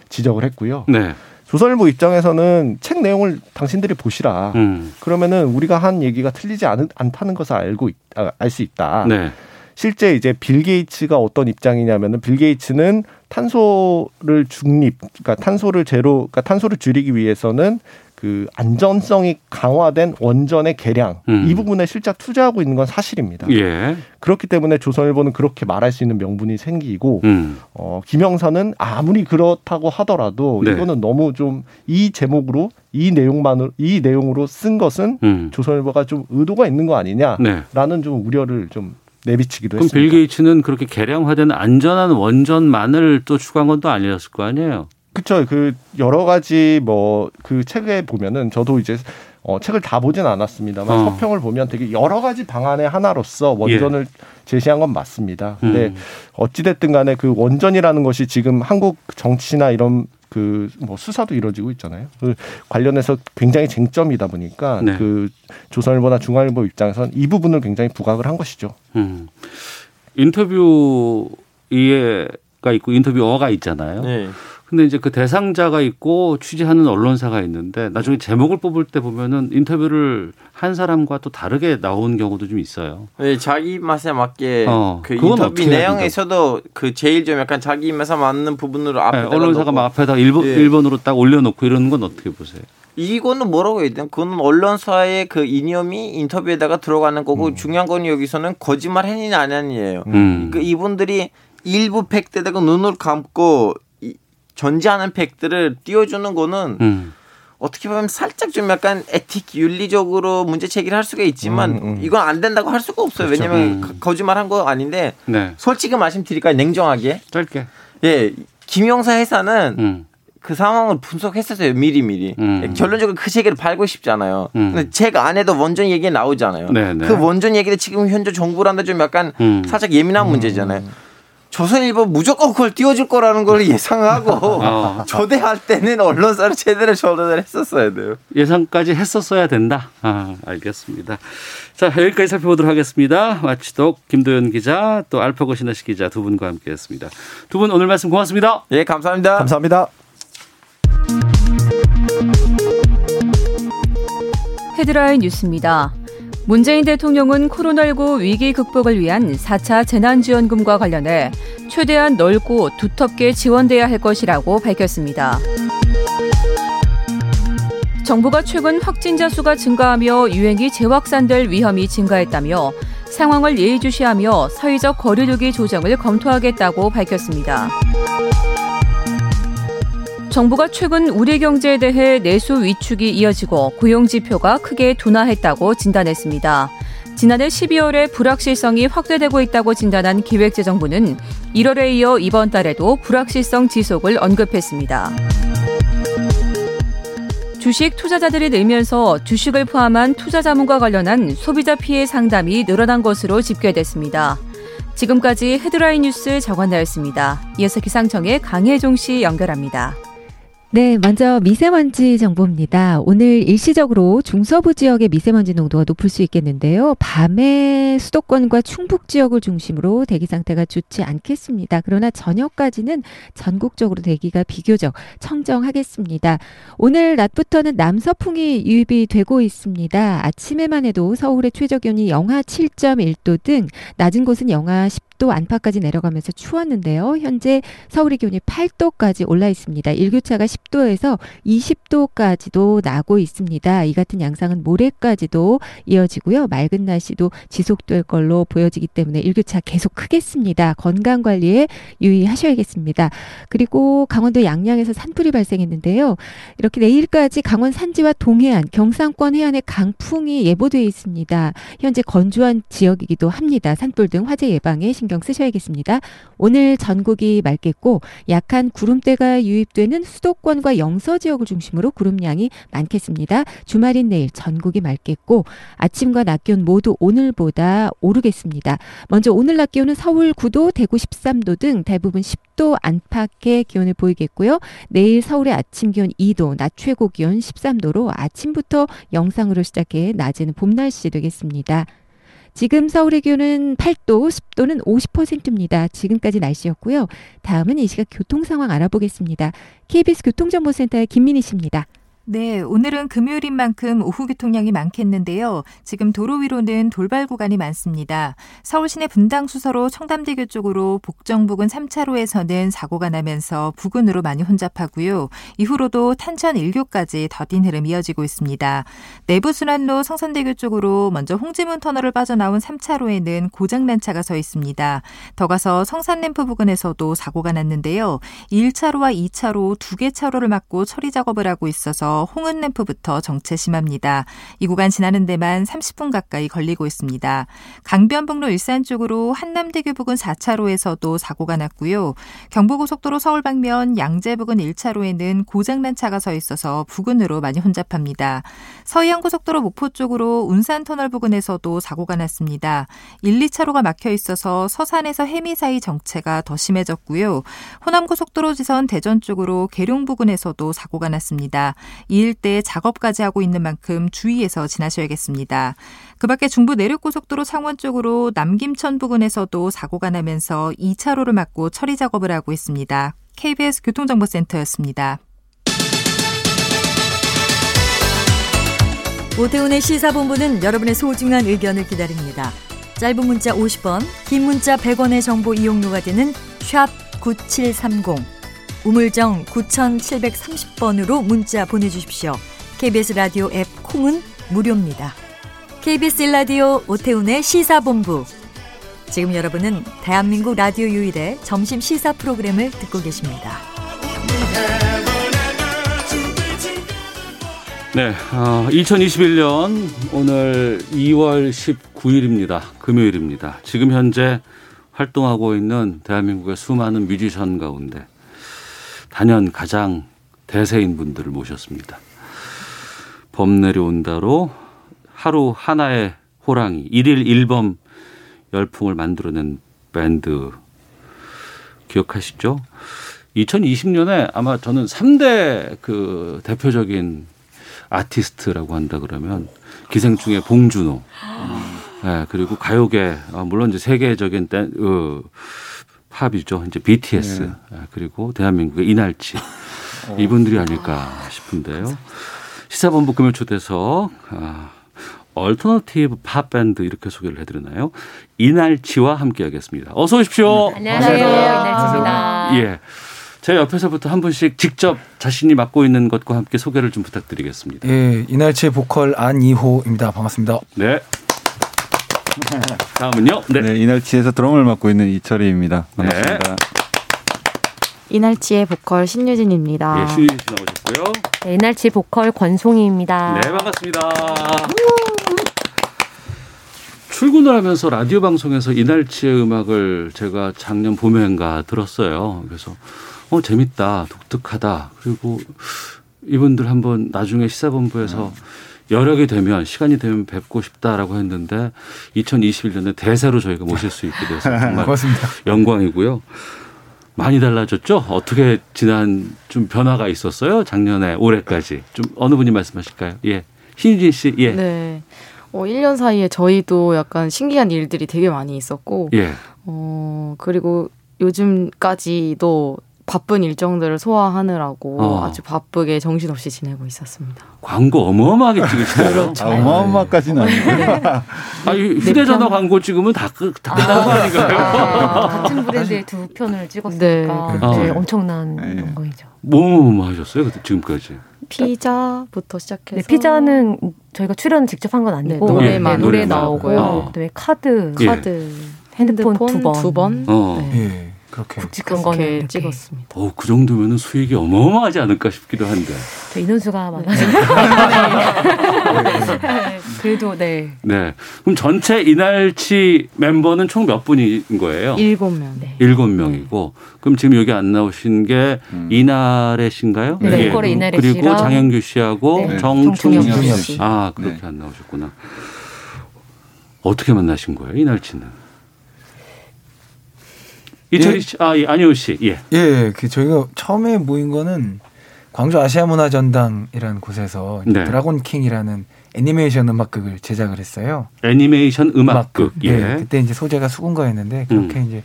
지적을 했고요. 네. 조선일보 입장에서는 책 내용을 당신들이 보시라. 음. 그러면은 우리가 한 얘기가 틀리지 않, 않다는 것을 알고 알수 있다. 네. 실제 이제 빌 게이츠가 어떤 입장이냐면은 빌 게이츠는 탄소를 중립, 그러니까 탄소를 제로, 그러니까 탄소를 줄이기 위해서는 그 안전성이 강화된 원전의 개량 음. 이 부분에 실적 투자하고 있는 건 사실입니다. 예. 그렇기 때문에 조선일보는 그렇게 말할 수 있는 명분이 생기고 음. 어, 김영사는 아무리 그렇다고 하더라도 네. 이거는 너무 좀 이 제목으로 이 내용만으로 이 내용으로 쓴 것은 음. 조선일보가 좀 의도가 있는 거 아니냐라는 네. 좀 우려를 좀 내비치기도 그럼 했습니다. 빌 게이츠는 그렇게 개량화된 안전한 원전만을 또 추구한 건 또 아니었을 거 아니에요? 그렇죠. 그 여러 가지 뭐 그 책에 보면은 저도 이제 어, 책을 다 보진 않았습니다만 어. 서평을 보면 되게 여러 가지 방안의 하나로서 원전을 제시한 건 맞습니다. 근데 예. 음. 어찌됐든 간에 그 원전이라는 것이 지금 한국 정치나 이런 그 뭐 수사도 이루어지고 있잖아요. 그 관련해서 굉장히 쟁점이다 보니까 네. 그 조선일보나 중앙일보 입장에서는 이 부분을 굉장히 부각을 한 것이죠. 음. 인터뷰 이해가 있고 인터뷰어가 있잖아요. 네. 근데 이제 그 대상자가 있고 취재하는 언론사가 있는데 나중에 제목을 뽑을 때 보면은 인터뷰를 한 사람과 또 다르게 나온 경우도 좀 있어요. 네, 자기 맛에 맞게 어, 그 인터뷰 내용에서도 그 제일 좀 약간 자기 입맛에 맞는 부분으로 앞에 네, 언론사가 막 앞에다 일본 예. 일본으로 딱 올려놓고 이러는 건 어떻게 보세요? 이거는 뭐라고 해야 되나? 그건 언론사의 그 이념이 인터뷰에다가 들어가는 거고 중요한 건 여기서는 거짓말 했느냐 안 했느냐예요. 음. 그 이분들이 일부 팩트에다가 눈을 감고 이- 존재하는 팩트를 띄워주는 거는 음. 어떻게 보면 살짝 좀 약간 에틱 윤리적으로 문제 제기를 할 수가 있지만 음, 음. 이건 안 된다고 할 수가 없어요. 왜냐면 음. 거- 거짓말한 거 아닌데 네. 솔직히 말씀드릴까요? 냉정하게. 짧게. 예. 김영사 회사는 음. 그 상황을 분석했었어요 미리 미리 음. 결론적으로 그 세계를 팔고 싶잖아요. 음. 근데 책 안에도 원전 얘기 나오잖아요. 네, 네. 그 원전 얘기를 지금 현재 정부란다 좀 약간 음. 살짝 예민한 문제잖아요. 조선일보 무조건 그걸 띄워줄 거라는 걸 예상하고 [laughs] 어. 초대할 때는 언론사를 제대로 조언을 했었어야 돼요. 예상까지 했었어야 된다. 아, 알겠습니다. 자, 여기까지 살펴보도록 하겠습니다. 마치독 김도현 기자, 또 알파고 신하시 기자 두 분과 함께 했습니다. 두 분 오늘 말씀 고맙습니다. 예, 감사합니다. 감사합니다. 헤드라인 뉴스입니다. 문재인 대통령은 코로나19 위기 극복을 위한 4차 재난지원금과 관련해 최대한 넓고 두텁게 지원돼야 할 것이라고 밝혔습니다. 정부가 최근 확진자 수가 증가하며 유행이 재확산될 위험이 증가했다며 상황을 예의주시하며 사회적 거리두기 조정을 검토하겠다고 밝혔습니다. 정부가 최근 우리 경제에 대해 내수 위축이 이어지고 고용 지표가 크게 둔화했다고 진단했습니다. 지난해 12월에 불확실성이 확대되고 있다고 진단한 기획재정부는 1월에 이어 이번 달에도 불확실성 지속을 언급했습니다. 주식 투자자들이 늘면서 주식을 포함한 투자 자문과 관련한 소비자 피해 상담이 늘어난 것으로 집계됐습니다. 지금까지 헤드라인 뉴스 정원나였습니다. 이어서 기상청의 강혜종 씨 연결합니다. 네, 먼저 미세먼지 정보입니다. 오늘 일시적으로 중서부 지역의 미세먼지 농도가 높을 수 있겠는데요. 밤에 수도권과 충북 지역을 중심으로 대기 상태가 좋지 않겠습니다. 그러나 저녁까지는 전국적으로 대기가 비교적 청정하겠습니다. 오늘 낮부터는 남서풍이 유입이 되고 있습니다. 아침에만 해도 서울의 최저 기온이 영하 7.1도 등 낮은 곳은 영하 10도 안팎까지 내려가면서 추웠는데요. 현재 서울의 기온이 8도까지 올라 있습니다. 일교차가 10도에서 20도까지도 나고 있습니다. 이 같은 양상은 모레까지도 이어지고요. 맑은 날씨도 지속될 걸로 보여지기 때문에 일교차 계속 크겠습니다. 건강 관리에 유의하셔야겠습니다. 그리고 강원도 양양에서 산불이 발생했는데요. 이렇게 내일까지 강원 산지와 동해안, 경상권 해안에 강풍이 예보돼 있습니다. 현재 건조한 지역이기도 합니다. 산불 등 화재 예방에 신경 쓰셔야겠습니다. 오늘 전국이 맑겠고 약한 구름대가 유입되는 수도권과 영서 지역을 중심으로 구름량이 많겠습니다. 주말인 내일 전국이 맑겠고 아침과 낮 기온 모두 오늘보다 오르겠습니다. 먼저 오늘 낮 기온은 서울 9도, 대구 13도 등 대부분 10도 안팎의 기온을 보이겠고요. 내일 서울의 아침 기온 2도, 낮 최고 기온 13도로 아침부터 영상으로 시작해 낮에는 봄 날씨 되겠습니다. 지금 서울의 기온은 8도, 습도는 50%입니다. 지금까지 날씨였고요. 다음은 이 시각 교통 상황 알아보겠습니다. KBS 교통정보센터의 김민희 씨입니다. 네, 오늘은 금요일인 만큼 오후 교통량이 많겠는데요. 지금 도로 위로는 돌발 구간이 많습니다. 서울 시내 분당 수서로 청담대교 쪽으로 복정 부근 3차로에서는 사고가 나면서 부근으로 많이 혼잡하고요. 이후로도 탄천 1교까지 더딘 흐름 이어지고 있습니다. 내부 순환로 성산대교 쪽으로 먼저 홍지문 터널을 빠져나온 3차로에는 고장난 차가 서 있습니다. 더 가서 성산 램프 부근에서도 사고가 났는데요. 1차로와 2차로 두 개 차로를 막고 처리 작업을 하고 있어 서 홍은램프부터 정체 심합니다. 이 구간 지나는 데만 30분 가까이 걸리고 있습니다. 강변북로 일산 쪽으로 한남대교 부근 4차로에서도 사고가 났고요. 경부고속도로 서울 방면 양재 부근 1차로에는 고장난 차가 서 있어서 부근으로 많이 혼잡합니다. 서해안고속도로 목포 쪽으로 운산터널 부근에서도 사고가 났습니다. 1, 2차로가 막혀 있어서 서산에서 해미 사이 정체가 더 심해졌고요. 호남고속도로 지선 대전 쪽으로 계룡 부근에서도 사고가 났습니다. 이 일대 작업까지 하고 있는 만큼 주의해서 지나셔야겠습니다. 그 밖에 중부 내륙고속도로 창원 쪽으로 남김천 부근에서도 사고가 나면서 2차로를 막고 처리 작업을 하고 있습니다. KBS 교통정보센터였습니다. 오태훈의 시사본부는 여러분의 소중한 의견을 기다립니다. 짧은 문자 50원, 긴 문자 100원의 정보 이용료가 되는 샵 9730, 우물정 9730번으로 문자 보내주십시오. KBS 라디오 앱 콩은 무료입니다. KBS 라디오 오태훈의 시사본부. 지금 여러분은 대한민국 라디오 유일의 점심 시사 프로그램을 듣고 계십니다. 네, 어, 2021년 오늘 2월 19일입니다. 금요일입니다. 지금 현재 활동하고 있는 대한민국의 수많은 뮤지션 가운데 단연 가장 대세인 분들을 모셨습니다. 범 내려온다로 하루 하나의 호랑이, 일일 일범 열풍을 만들어낸 밴드 기억하시죠? 2020년에 아마 저는 3대 그 대표적인 아티스트라고 한다 그러면 기생충의 봉준호, 네, 그리고 가요계 아, 물론 이제 세계적인 댄, 어, 팝이죠. 이제 BTS 네. 그리고 대한민국의 이날치 어. 이분들이 아닐까 싶은데요. 시사본부 금요 초대석 아, alternative 팝 밴드 이렇게 소개를 해드리나요? 이날치와 함께하겠습니다. 어서 오십시오. 안녕하세요. 이날치입니다. 예. 제 옆에서부터 한 분씩 직접 자신이 맡고 있는 것과 함께 소개를 좀 부탁드리겠습니다. 예, 이날치의 보컬 안이호입니다. 반갑습니다. 네. [laughs] 다음은요. 네. 네. 이날치에서 드럼을 맡고 있는 이철희입니다. 반갑습니다. 네. 이날치의 보컬 신유진입니다. 예, 신유진 씨 나오셨고요. 네, 이날치 보컬 권송희입니다. 네, 반갑습니다. 출근을 하면서 라디오 방송에서 이날치의 음악을 제가 작년 봄에인가 들었어요. 그래서 어 재밌다, 독특하다. 그리고 이분들 한번 나중에 시사본부에서 여력이 되면 시간이 되면 뵙고 싶다라고 했는데 2021년에 대사로 저희가 모실 수 있게 돼서 [laughs] 정말 고맙습니다. 영광이고요. 많이 달라졌죠? 어떻게 지난 좀 변화가 있었어요? 작년에 올해까지 좀 어느 분이 말씀하실까요? 예, 신유진 씨, 예, 네. 어, 1년 사이에 저희도 약간 신기한 일들이 되게 많이 있었고, 예. 어, 그리고 요즘까지도 바쁜 일정들을 소화하느라고 어. 아주 바쁘게 정신없이 지내고 있었습니다. 광고 어마어마하게 찍으시네요. 그렇죠. [laughs] 아, 어마어마까지는 아니고요. 아, 이 휴대전화 광고 찍으면 다, 끝- 다 끝난 거 아닌가요? 같은 브랜드의 두 편을 찍었으니까 네. 네, 네. 엄청난 네. 영광이죠. 뭐뭐 하셨어요? 그때 지금까지? 피자부터 시작해서 네, 피자는 저희가 출연 직접 한 건 아니고 네, 노래만 네, 노래 노래만. 나오고요. 어. 그다음에 카드, 예. 카드, 핸드폰, 핸드폰 두 번. 두 번. 어. 네. 예, 그렇게. 굵직한 거는 이렇게. 찍었습니다. 어, 그 정도면은 수익이 어마어마하지 않을까 싶기도 한데. 저 인원수가 많아서 [laughs] 네. 그래도 네 네. 그럼 전체 이날치 member는 총 몇 분인 거예요? 일곱 명. 네. 일곱 명이고 그럼 지금 여기 안 나오신 게 이나래 씨인가요? 네, 네. 이나래 그리고 장영규 씨하고 네, 정충엽 정충엽 씨. 씨. 아 그렇게 안 나오셨구나. 어떻게 만나신 거예요 이날치는? 이철희 씨, 아 예, 안효 씨, 예. 예, 그 저희가 처음에 모인 거는 광주 아시아 문화 전당이라는 곳에서 네. 드라곤 킹이라는 애니메이션 음악극을 제작을 했어요. 애니메이션 음악극, 예. 네, 그때 이제 소재가 수군가였는데 그렇게 이제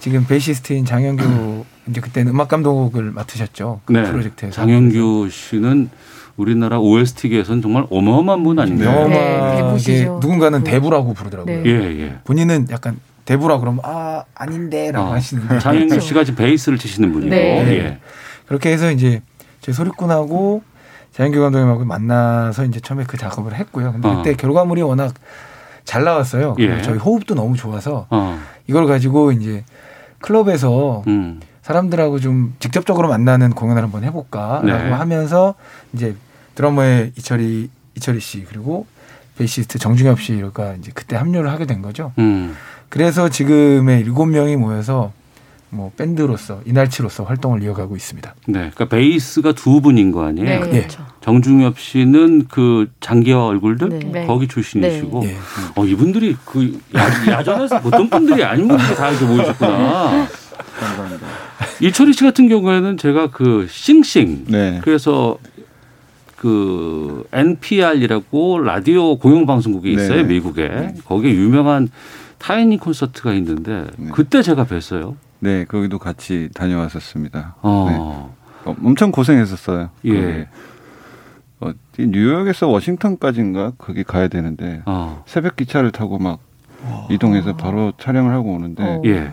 지금 베이시스트인 장영규 이제 그때는 음악 감독을 맡으셨죠. 그 네. 프로젝트에서. 장영규 씨는 우리나라 OST계에서는 정말 어마어마한 분 아닌가요? 영화계 대부시죠. 누군가는 대부라고 부르더라고요. 네. 예, 예. 본인은 약간 대부라 그러면 아 아닌데라고 어, 하시는데 [laughs] 장영규 씨가 지금 베이스를 치시는 분이고, 네. 예. 그렇게 해서 이제 저희 소리꾼하고 장영규 감독님하고 만나서 이제 처음에 그 작업을 했고요. 근데 어. 그때 결과물이 워낙 잘 나왔어요. 예. 저희 호흡도 너무 좋아서 어, 이걸 가지고 이제 클럽에서 음, 사람들하고 좀 직접적으로 만나는 공연을 한번 해볼까라고 네. 하면서 이제 드러머의 이철이 이철이 씨 그리고 베이시스트 정중엽 씨가 이제 그때 합류를 하게 된 거죠. 음. 그래서 지금의 일곱 명이 모여서 뭐 밴드로서 이날치로서 활동을 이어가고 있습니다. 네, 그러니까 베이스가 두 분인 거 아니에요? 네, 예. 그렇죠. 정중엽 씨는 그 장기화 얼굴들 네. 거기 출신이시고, 예. 어 이분들이 그 야, 야전에서 보통 분들이 아닌 분들이 다 이렇게 모이셨구나. 감사합니다. 이철희 씨 같은 경우에는 제가 그 싱싱 네. 그래서 그 NPR이라고 라디오 공영방송국이 있어요 네. 미국에 거기에 유명한 타이니 콘서트가 있는데 네. 그때 제가 뵀어요. 네, 거기도 같이 다녀왔었습니다. 어. 네. 어, 엄청 고생했었어요. 예. 거기. 어, 뉴욕에서 워싱턴까지인가 거기 가야 되는데 어. 새벽 기차를 타고 막 이동해서 바로 촬영을 하고 오는데 어. 예.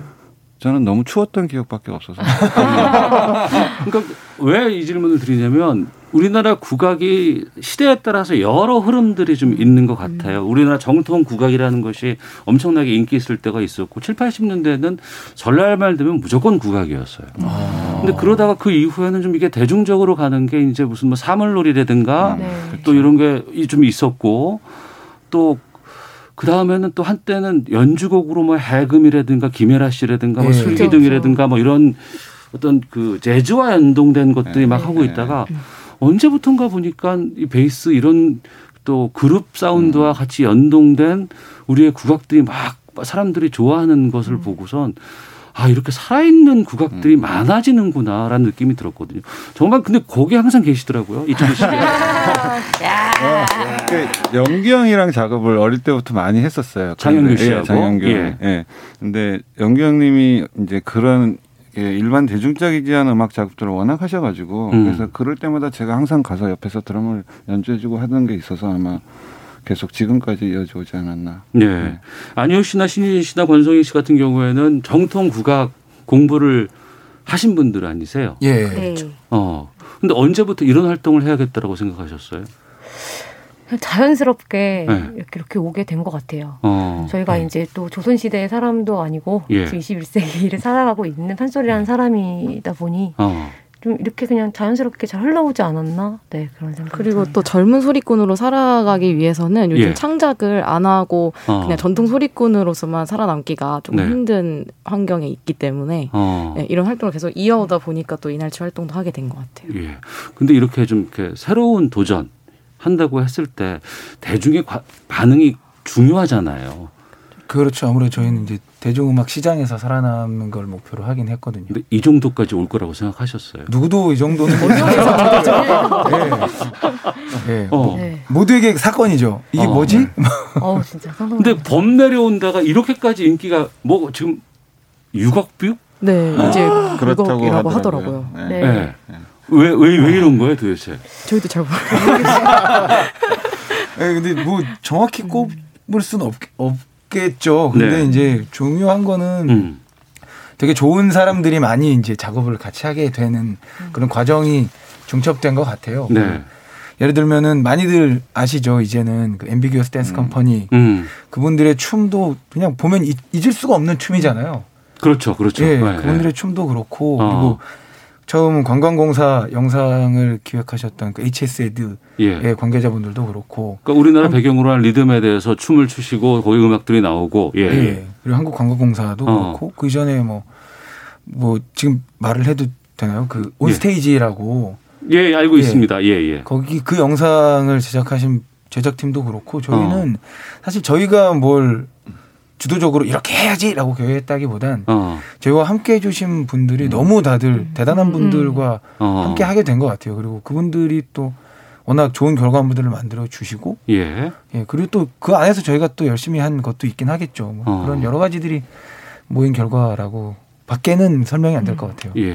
저는 너무 추웠던 기억밖에 없어서 [laughs] 그러니까 왜 이 질문을 드리냐면 우리나라 국악이 시대에 따라서 여러 흐름들이 좀 있는 것 같아요. 우리나라 정통 국악이라는 것이 엄청나게 인기 있을 때가 있었고 7, 80년대에는 설날말 되면 무조건 국악이었어요. 근데 그러다가 그 이후에는 좀 이게 대중적으로 가는 게 이제 무슨 뭐 사물놀이라든가 네. 또 이런 게 좀 있었고 또그 다음에는 또 한때는 연주곡으로 뭐 해금이라든가 김혜라 씨라든가 뭐 네. 슬기등이라든가 뭐 이런 어떤 그 재즈와 연동된 것들이 막 하고 있다가 언제부턴가 보니까 이 베이스 이런 또 그룹 사운드와 같이 연동된 우리의 국악들이 막 사람들이 좋아하는 것을 보고선 아 이렇게 살아있는 국악들이 많아지는구나라는 느낌이 들었거든요. 정말 근데 거기 항상 계시더라고요 이철희 씨가. [laughs] 그 영규 형이랑 작업을 어릴 때부터 많이 했었어요. 장영규 그런데, 씨하고? 예, 장영규. 예. 예. 근데 영규 형님이 이제 그런 예, 일반 대중적이지 않은 음악 작업들을 워낙 하셔가지고 음. 그래서 그럴 때마다 제가 항상 가서 옆에서 드럼을 연주해주고 하던 게 있어서 아마 계속 지금까지 이어져 오지 않았나. 네. 안효 씨나 신유진 씨나 권성희 씨 같은 경우에는 정통 국악 공부를 하신 분들 아니세요? 예. 네. 어. 근데 언제부터 이런 활동을 해야겠다라고 생각하셨어요? 자연스럽게 네. 이렇게, 이렇게 오게 된 것 같아요. 어. 저희가 이제 또 조선시대 사람도 아니고 예. 지금 21세기를 살아가고 있는 판소리라는 사람이다 보니 어. 좀 이렇게 그냥 자연스럽게 잘 흘러오지 않았나? 네 그런 생각. 그리고 또 젊은 소리꾼으로 살아가기 위해서는 요즘 예. 창작을 안 하고 어. 그냥 전통 소리꾼으로서만 살아남기가 조금 네. 힘든 환경에 있기 때문에 어. 네, 이런 활동을 계속 이어오다 보니까 또 이날치 활동도 하게 된 것 같아요. 예. 근데 이렇게 좀 이렇게 새로운 도전 한다고 했을 때 대중의 과- 반응이 중요하잖아요. 그렇죠. 아무래도 저희는 이제 대중음악 시장에서 살아남는 걸 목표로 하긴 했거든요. 근데 이 정도까지 올 거라고 생각하셨어요? 누구도 이 정도는 예. 예. 어. 네. 모두에게 사건이죠. 이게 어. 뭐지? 어 진짜 상상. 근데 범 내려온다가 이렇게까지 인기가 뭐 지금 6억 view? 네, 이제 그렇다고 그거이라고 하더라고요. 하더라고요. 네. 네. 왜, 왜, 왜 이런 거예요 도대체? 저희도 잘 모르겠어요. 예, [laughs] 근데 뭐 정확히 꼽을 수는 없, 없겠죠. 근데 네. 이제 중요한 거는 음. 되게 좋은 사람들이 많이 이제 작업을 같이 하게 되는 그런 과정이 중첩된 것 같아요. 네. 예를 들면은 많이들 아시죠? 이제는 그 앰비기어스 댄스 컴퍼니 음. 그분들의 춤도 그냥 보면 잊, 잊을 수가 없는 춤이잖아요. 그렇죠. 그렇죠. 예, 네, 그분들의 네. 춤도 그렇고 어. 그리고 처음 관광공사 영상을 기획하셨던 그 HSED의 예. 관계자분들도 그렇고 그러니까 우리나라 배경으로 한 리듬에 대해서 춤을 추시고 거기 음악들이 나오고 예. 예. 그리고 한국 관광공사도 어. 그렇고 그 이전에 뭐뭐 지금 말을 해도 되나요? 그 예. 온스테이지라고 예, 알고 예. 있습니다. 예, 예. 거기 그 영상을 제작하신 제작팀도 그렇고 어. 저희는 사실 저희가 뭘 주도적으로 이렇게 해야지라고 계획했다기보단 어. 저희와 함께 해주신 분들이 너무 다들 대단한 분들과 어. 함께 하게 된 것 같아요. 그리고 그분들이 또 워낙 좋은 결과물들을 만들어 주시고 예. 예 그리고 또 그 안에서 저희가 또 열심히 한 것도 있긴 하겠죠. 뭐 어. 그런 여러 가지들이 모인 결과라고 밖에는 설명이 안 될 것 같아요. 예.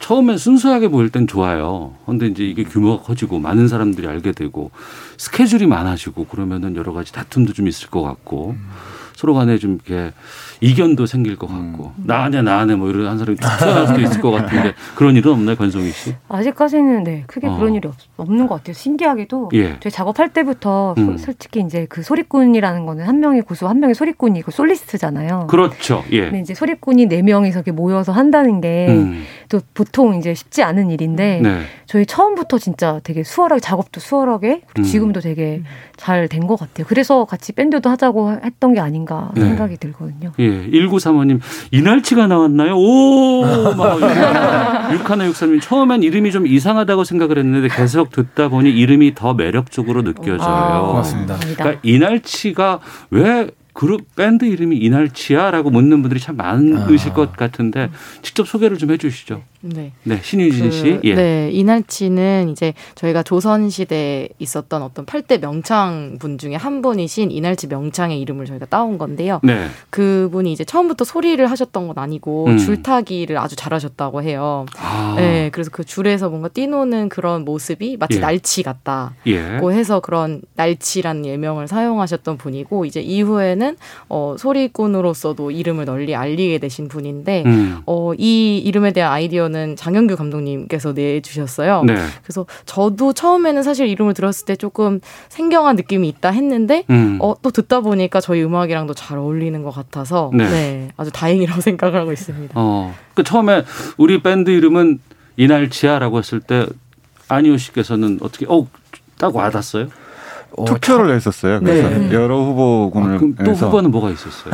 처음엔 순수하게 보일 땐 좋아요. 근데 이제 이게 규모가 커지고 많은 사람들이 알게 되고 스케줄이 많아지고 그러면은 여러 가지 다툼도 좀 있을 것 같고 서로 간에 좀 이렇게 이견도 생길 것 같고 나 아냐 나 아냐 뭐 이런 한 사람이 툭 튀어나올 수도 있을 것 같은데 그런 일은 없나요, 권성희 씨? 아직까지는 네 크게 어. 그런 일이 없, 없는 것 같아요. 신기하게도 예. 저희 작업할 때부터 소- 음. 솔직히 이제 그 소리꾼이라는 거는 한 명이 고수, 한 명이 소리꾼이고 솔리스트잖아요. 그렇죠. 예. 근데 이제 소리꾼이 네 명이서 이렇게 모여서 한다는 게또 음. 보통 이제 쉽지 않은 일인데 네. 저희 처음부터 진짜 되게 수월하게 작업도 수월하게 그리고 음. 지금도 되게 잘 된 것 같아요. 그래서 같이 밴드도 하자고 했던 게 아닌가 네. 생각이 들거든요. 예, 1935님, 이날치가 나왔나요? 오! 막, 육하나 [laughs] 육삼님, 처음엔 이름이 좀 이상하다고 생각을 했는데 계속 듣다 보니 이름이 더 매력적으로 느껴져요. 아, 고맙습니다. 그러니까 이날치가 왜 그룹 밴드 이름이 이날치야라고 묻는 분들이 참 많으실 것 같은데 직접 소개를 좀 해주시죠. 네. 네, 신유진 씨. 그, 예. 네, 이날치는 이제 저희가 조선 시대에 있었던 어떤 팔대 명창 분 중에 한 분이신 이날치 명창의 이름을 저희가 따온 건데요. 네. 그분이 이제 처음부터 소리를 하셨던 건 아니고 음. 줄타기를 아주 잘하셨다고 해요. 아. 네, 그래서 그 줄에서 뭔가 뛰노는 그런 모습이 마치 예. 날치 같다. 예. 고 해서 그런 날치라는 예명을 사용하셨던 분이고 이제 이후에는 어, 소리꾼으로서도 이름을 널리 알리게 되신 분인데 음. 어, 이 이름에 대한 아이디어는 장영규 감독님께서 내주셨어요. 네. 그래서 저도 처음에는 사실 이름을 들었을 때 조금 생경한 느낌이 있다 했는데 음. 어, 또 듣다 보니까 저희 음악이랑도 잘 어울리는 것 같아서 네. 네. 아주 다행이라고 [laughs] 생각을 하고 있습니다. 어, 그 처음에 우리 밴드 이름은 이날치야라고 했을 때 안희호 씨께서는 어떻게 어, 딱 와닿았어요? 투표를 했었어요. 그래서 네. 여러 후보군을 아, 그럼 또 해서 후보는 뭐가 있었어요?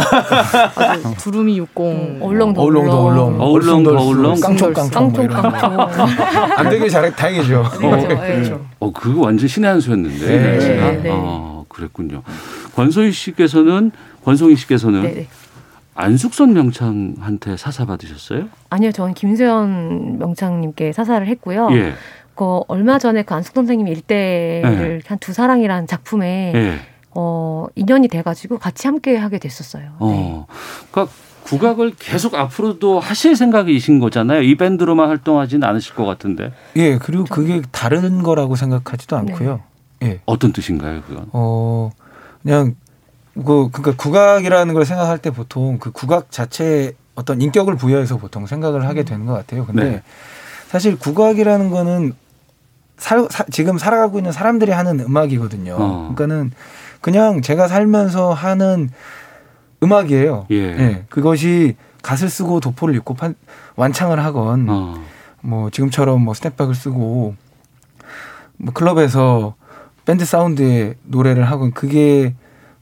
아주 두루미 육공 얼렁 어울렁 더 얼렁, 얼렁, 깡총 깡총 뭐. 안 되길 잘해 다행이죠. [laughs] 어, 어, 그거 완전 신의 한 수였는데. 네. 이날치가. 네, 네. 어, 그랬군요. 권소희 씨께서는 권송희 씨께서는 네, 네. 안숙선 명창한테 사사 받으셨어요? 아니요, 저는 김수현 명창님께 사사를 했고요. 예. 그 얼마 전에 그 안숙 선생님 일대를 한두 사랑이라는 작품에 예. 어 인연이 돼가지고 같이 함께 하게 됐었어요. 어. 그러니까 국악을 계속 앞으로도 하실 생각이신 거잖아요. 이 밴드로만 활동하지는 않으실 것 같은데. 예, 그리고 그게 다른 거라고 생각하지도 않고요. 예. 어떤 뜻인가요, 그건? 어 그냥 그 그러니까 국악이라는 걸 생각할 때 보통 그 국악 자체에 어떤 인격을 부여해서 보통 생각을 하게 되는 것 같아요. 근데 네. 사실 국악이라는 거는 살, 사, 지금 살아가고 있는 사람들이 하는 음악이거든요. 어. 그러니까는 그냥 제가 살면서 하는 음악이에요. 예. 그것이 갓을 쓰고 도포를 입고 판, 완창을 하건 어. 뭐 지금처럼 뭐 스냅백을 쓰고 뭐 클럽에서 밴드 사운드의 노래를 하건 그게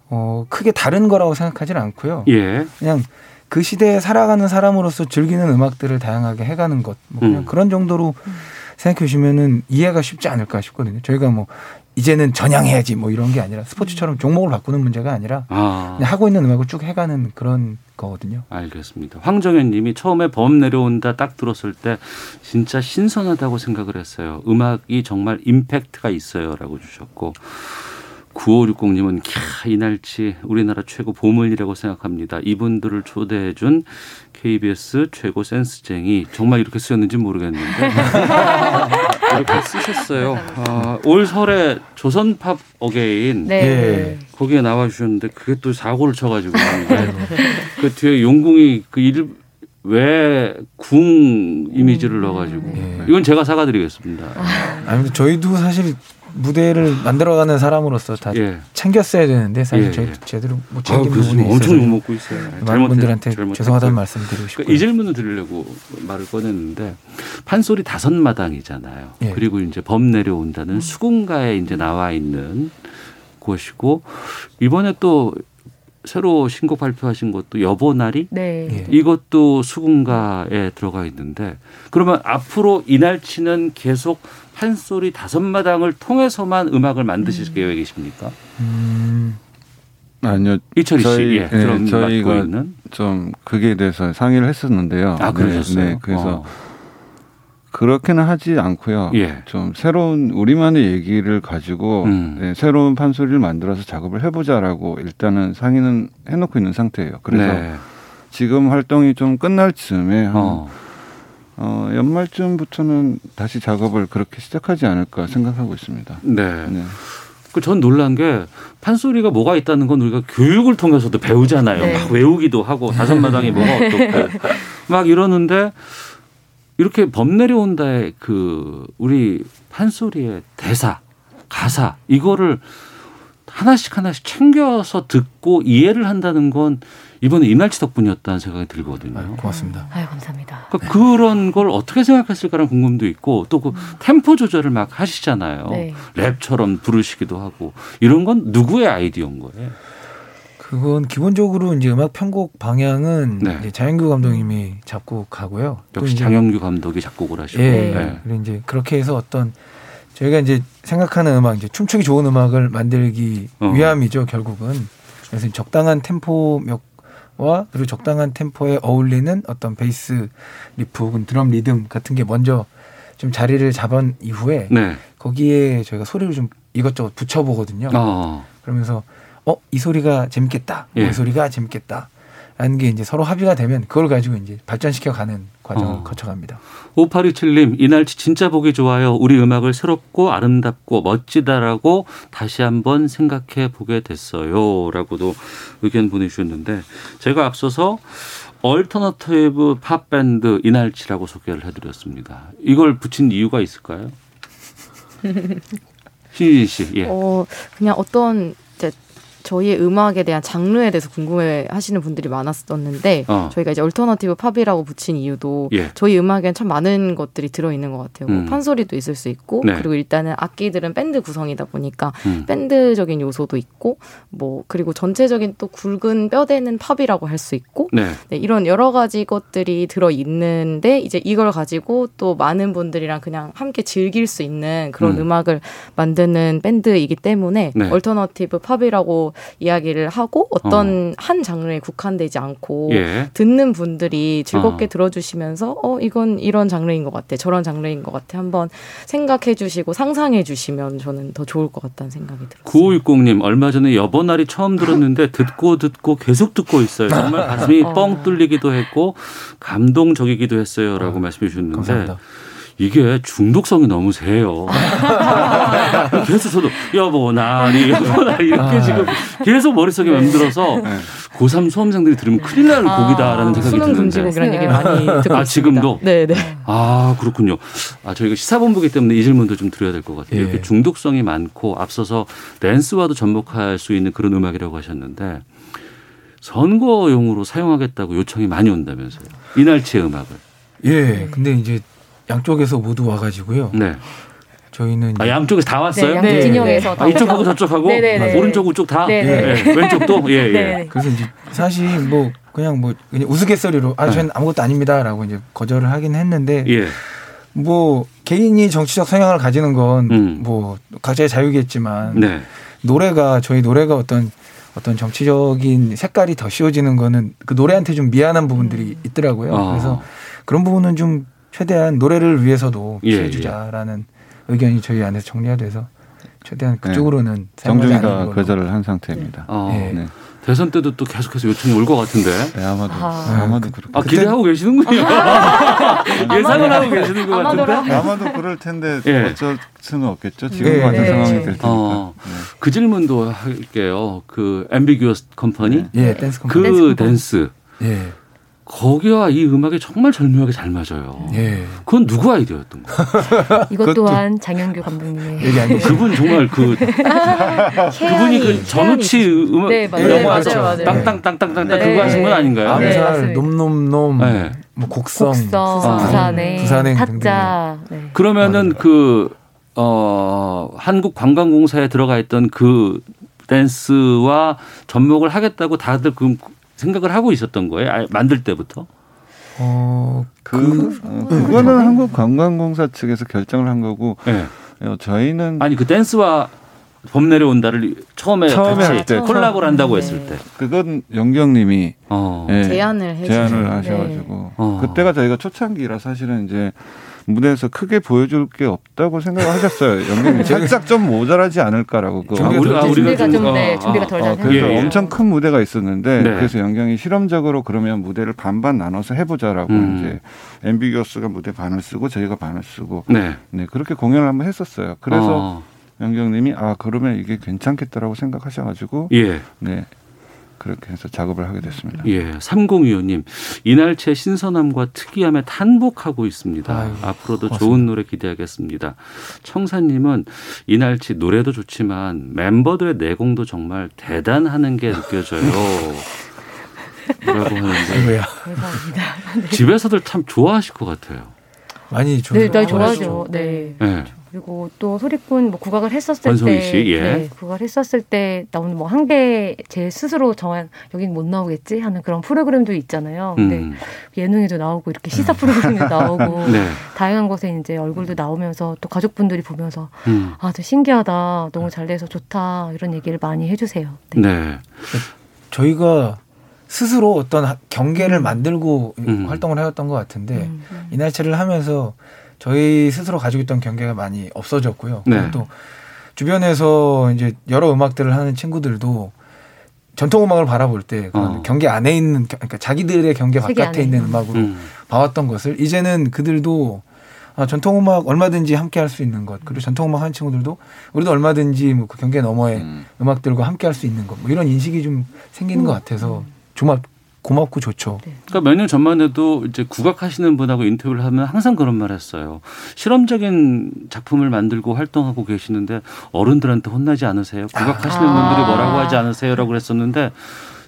어 크게 다른 거라고 생각하지는 않고요. 예. 그냥 그 시대에 살아가는 사람으로서 즐기는 음악들을 다양하게 해가는 것, 뭐 그냥 음. 그런 정도로 생각해 주시면은 이해가 쉽지 않을까 싶거든요. 저희가 뭐 이제는 전향해야지 뭐 이런 게 아니라 스포츠처럼 종목을 바꾸는 문제가 아니라 아. 하고 있는 음악을 쭉 해가는 그런 거거든요. 알겠습니다. 황정현 님이 처음에 범 내려온다 딱 들었을 때 진짜 신선하다고 생각을 했어요. 음악이 정말 임팩트가 있어요라고 주셨고 9560님은 캬 이날치 우리나라 최고 보물이라고 생각합니다. 이분들을 초대해 준 KBS 최고 센스쟁이 정말 이렇게 쓰였는지 모르겠는데 [laughs] 이렇게 쓰셨어요. 아, 올 설에 조선팝 어게인 네. 예. 거기에 나와 주셨는데 그게 또 사고를 쳐가지고 그 뒤에 용궁이 그 일 왜궁 이미지를 넣어가지고 이건 제가 사과드리겠습니다. 아무튼 저희도 사실 무대를 만들어가는 사람으로서 다 예. 챙겼어야 되는데 사실 예, 예. 제대로 못 아, 챙긴 그래서 부분이 엄청 있어서 욕먹고 있어요. 많은 분들한테. 죄송하다는 말씀 드리고 싶고요. 그러니까 이 질문을 드리려고 말을 꺼냈는데 판소리 다섯 마당이잖아요. 예. 그리고 이제 범 내려온다는 수군가에 이제 나와 있는 곳이고 이번에 또 새로 신곡 발표하신 것도 여보나리 네. 예. 이것도 수군가에 들어가 있는데 그러면 앞으로 이 날치는 계속 판소리 다섯 마당을 통해서만 음악을 만드실 계획이십니까? 음, 아니요. 이철희 씨, 저희, 예, 맡고 저희가 있는. 좀 그게 대해서 상의를 했었는데요. 아, 그러셨어요? 네, 그래서 어. 그렇게는 하지 않고요. 예. 좀 새로운 우리만의 얘기를 가지고 음. 네, 새로운 판소리를 만들어서 작업을 해보자라고 일단은 상의는 해놓고 있는 상태예요. 그래서 네. 지금 활동이 좀 끝날 즈음에 한 어. 어, 연말쯤부터는 다시 작업을 그렇게 시작하지 않을까 생각하고 있습니다. 네. 네. 그전 놀란 게 판소리가 뭐가 있다는 건 우리가 교육을 통해서도 배우잖아요. 네. 막 외우기도 하고 다섯 마당이 뭐가 어떻고 [laughs] 막 이러는데 이렇게 범 내려온다의 그 우리 판소리의 대사, 가사 이거를 하나씩 하나씩 챙겨서 듣고 이해를 한다는 건 이번에 이날치 덕분이었다는 생각이 들거든요. 고맙습니다. 아유 감사합니다. 그러니까 그런 걸 어떻게 생각했을까라는 궁금도 있고 또그 템포 조절을 막 하시잖아요. 네. 랩처럼 부르시기도 하고 이런 건 누구의 아이디어인 거예요? 그건 기본적으로 이제 음악 편곡 방향은 네. 이제 자연규 감독님이 잡고 가고요. 또 역시 장영규 감독이 작곡을 하시고. 예. 네. 그리고 이제 그렇게 해서 어떤 저희가 이제 생각하는 음악, 이제 춤추기 좋은 음악을 만들기 어. 위함이죠, 결국은. 그래서 적당한 템포와 그리고 적당한 템포에 어울리는 어떤 베이스 리프 혹은 드럼 리듬 같은 게 먼저 좀 자리를 잡은 이후에 네. 거기에 저희가 소리를 좀 이것저것 붙여보거든요. 어. 그러면서 어 이 소리가 재밌겠다, 어, 예. 이 소리가 재밌겠다. 라는 게 이제 서로 합의가 되면 그걸 가지고 이제 발전시켜 가는 과정을 어. 거쳐갑니다. 5827님, 이날치 진짜 보기 좋아요. 우리 음악을 새롭고 아름답고 멋지다라고 다시 한번 생각해 보게 됐어요. 라고도 의견 보내주셨는데, 제가 앞서서 alternative 팝밴드 이날치라고 소개를 해드렸습니다. 이걸 붙인 이유가 있을까요? [laughs] 신유진 씨, 예. 어, 그냥 어떤 저희의 음악에 대한 장르에 대해서 궁금해 하시는 분들이 많았었는데 어. 저희가 이제 alternative 팝이라고 붙인 이유도 예. 저희 음악엔 참 많은 것들이 들어 있는 것 같아요. 뭐 음. 판소리도 있을 수 있고 네. 그리고 일단은 악기들은 밴드 구성이다 보니까 음. 밴드적인 요소도 있고 뭐 그리고 전체적인 또 굵은 뼈대는 팝이라고 할 수 있고 네. 네, 이런 여러 가지 것들이 들어 있는데 이제 이걸 가지고 또 많은 분들이랑 그냥 함께 즐길 수 있는 그런 음. 음. 악을 만드는 밴드이기 때문에 네. alternative 팝이라고 이야기를 하고 어떤 한 장르에 국한되지 않고 예. 듣는 분들이 즐겁게 어. 들어주시면서 어 이건 이런 장르인 것 같아 저런 장르인 것 같아 한번 생각해 주시고 상상해 주시면 저는 더 좋을 것 같다는 생각이 들어요. 9560님, 얼마 전에 여보날이 처음 들었는데 [laughs] 듣고 듣고 계속 듣고 있어요. 정말 가슴이 [laughs] 어. 뻥 뚫리기도 했고 감동적이기도 했어요. 라고 말씀해 주셨는데 감사합니다. 이게 중독성이 너무 세요. [laughs] 그래서 저도 여보 나리 여보 나리 이렇게 아. 지금 계속 머릿속에 맴들어서 고3 수험생들이 들으면 큰일 날 아, 곡이다라는 생각이 수능 드는데. 금지곡이라는 얘기 많이 듣고 아, 있습니다. 지금도? 네, 네. 아, 그렇군요. 아, 저희가 시사본부기 때문에 이 질문도 좀 드려야 될 것 같아요. 예. 이렇게 중독성이 많고 앞서서 댄스와도 접목할 수 있는 그런 음악이라고 하셨는데 선거용으로 사용하겠다고 요청이 많이 온다면서요. 이날치의 음악을. 예. 근데 이제 양쪽에서 모두 와가지고요. 네. 저희는 아, 양쪽에서 다 왔어요? 네, 양쪽 진영에서 아, 다 이쪽하고. 저쪽하고 네네네. 오른쪽 우쪽 다 네네. 예, 왼쪽도 [laughs] 예 예. 네. 그래서 이제 사실 뭐 그냥 뭐 그냥 우스갯소리로 아 저는 아무것도 아닙니다라고 이제 거절을 하긴 했는데 예. 뭐 개인이 정치적 성향을 가지는 건 음. 뭐 각자의 자유겠지만 네. 노래가 저희 노래가 어떤 어떤 정치적인 색깔이 더 씌워지는 거는 그 노래한테 좀 미안한 부분들이 있더라고요. 아. 그래서 그런 부분은 좀 최대한 노래를 위해서도 예, 피해주자라는 의견이 저희 안에서 정리가 돼서 최대한 그쪽으로는 네. 않는 정중이가. 거절을 한 상태입니다. 어, 예. 네. 대선 때도 또 계속해서 요청이 올 것 같은데. 네, 아마도 아. 아마도 그렇게 아, 기대하고 계시는군요. [laughs] 예상을 하고 계시는 것 같은데. 아마도 그럴 텐데 예. 어쩔 수는 없겠죠. 지금 네, 같은 네. 상황이 될 테니까. 어, 네. 그 질문도 할게요. 그 Ambiguous Company 예, 댄스 그 컴퍼니. 댄스, 예. 거기와 이 음악이 정말 절묘하게 잘 맞아요. 예. 그건 누구 아이디어였던 거예요? [laughs] 이것 또한 장영규 감독님의 얘기. 그분 정말 그 [laughs] 그분이 그 전우치 음악 네, 맞아요. 영화에서 네, 맞아요, 맞아요. 땅땅땅땅땅 네. 그거 하신 분 아닌가요? 네, 암살, 맞습니다. 놈놈놈, 네. 뭐 곡성, 곡성, 아. 부산행, 부산행 타짜. 네. 그러면은 그, 어, 한국관광공사에 들어가 있던 그 댄스와 접목을 하겠다고 다들 그 생각을 하고 있었던 거예요? 아, 만들 때부터? 어, 그, 어, 그거는 한국 관광공사 측에서 결정을 한 거고 네. 어, 저희는 아니, 그 댄스와 범 내려온다를 처음에, 처음에 같이 할 때, 콜라보를 한다고 네. 했을 때. 그건 영경님이 어. 예, 제안을 해주신 제안을 네. 하셔가지고 어. 그때가 저희가 초창기라 사실은 이제 무대에서 크게 보여줄 게 없다고 생각을 하셨어요. 영경님 살짝 좀 모자라지 않을까라고. 그 아, 우리- 아, 우리가 준비가 좀, 좀- 네, 어, 준비가 어, 덜 어, 돼서. 그래서 예, 예. 엄청 큰 무대가 있었는데 네. 그래서 영경이 실험적으로 그러면 무대를 반반 나눠서 해보자라고 음. 이제 엠비겨스가 무대 반을 쓰고 저희가 반을 쓰고 네. 네 그렇게 공연을 한번 했었어요. 그래서 어. 영경님이 아 그러면 이게 괜찮겠다라고 생각하셔가지고 예. 네 그렇게 해서 작업을 하게 됐습니다. 예, 3025님 이날치의 신선함과 특이함에 탄복하고 있습니다. 아유, 앞으로도 고맙습니다. 좋은 노래 기대하겠습니다. 청사님은 이날치 노래도 좋지만 멤버들의 내공도 정말 대단하는 게 느껴져요. [laughs] 라고 하는데. 감사합니다. 집에서들 참 좋아하실 것 같아요. 많이 좋 네, 나 좋아하죠. 네. 네. 그리고 또 소리꾼 뭐 국악을 했었을 때, 씨, 예. 네, 국악을 했었을 때 나오는 뭐 한계 제 스스로 정한 여긴 못 나오겠지 하는 그런 프로그램도 있잖아요. 근데 음. 예능에도 나오고 이렇게 시사 프로그램도 [laughs] 나오고 네. 다양한 곳에 이제 얼굴도 나오면서 또 가족분들이 보면서 음. 아, 또 신기하다, 너무 잘 돼서 좋다 이런 얘기를 많이 해주세요. 네. 네. 저희가 스스로 어떤 하- 경계를 만들고 음. 활동을 해왔던 것 같은데 음. 이날치를 하면서 저희 스스로 가지고 있던 경계가 많이 없어졌고요. 네. 그리고 또 주변에서 이제 여러 음악들을 하는 친구들도 전통 음악을 바라볼 때 어. 경계 안에 있는 겨- 그러니까 자기들의 경계 바깥에 있는. 음악으로 음. 봐왔던 것을 이제는 그들도 아, 전통 음악 얼마든지 함께 할 수 있는 것 그리고 전통 음악 하는 친구들도 우리도 얼마든지 뭐 그 경계 너머의 음. 음. 악들과 함께 할 수 있는 것 뭐 이런 인식이 좀 생기는 것 같아서 정말 고맙고 좋죠. 그러니까 몇 년 전만 해도 이제 국악하시는 분하고 인터뷰를 하면 항상 그런 말 했어요. 실험적인 작품을 만들고 활동하고 계시는데 어른들한테 혼나지 않으세요? 국악하시는 아. 분들이 뭐라고 하지 않으세요라고 그랬었는데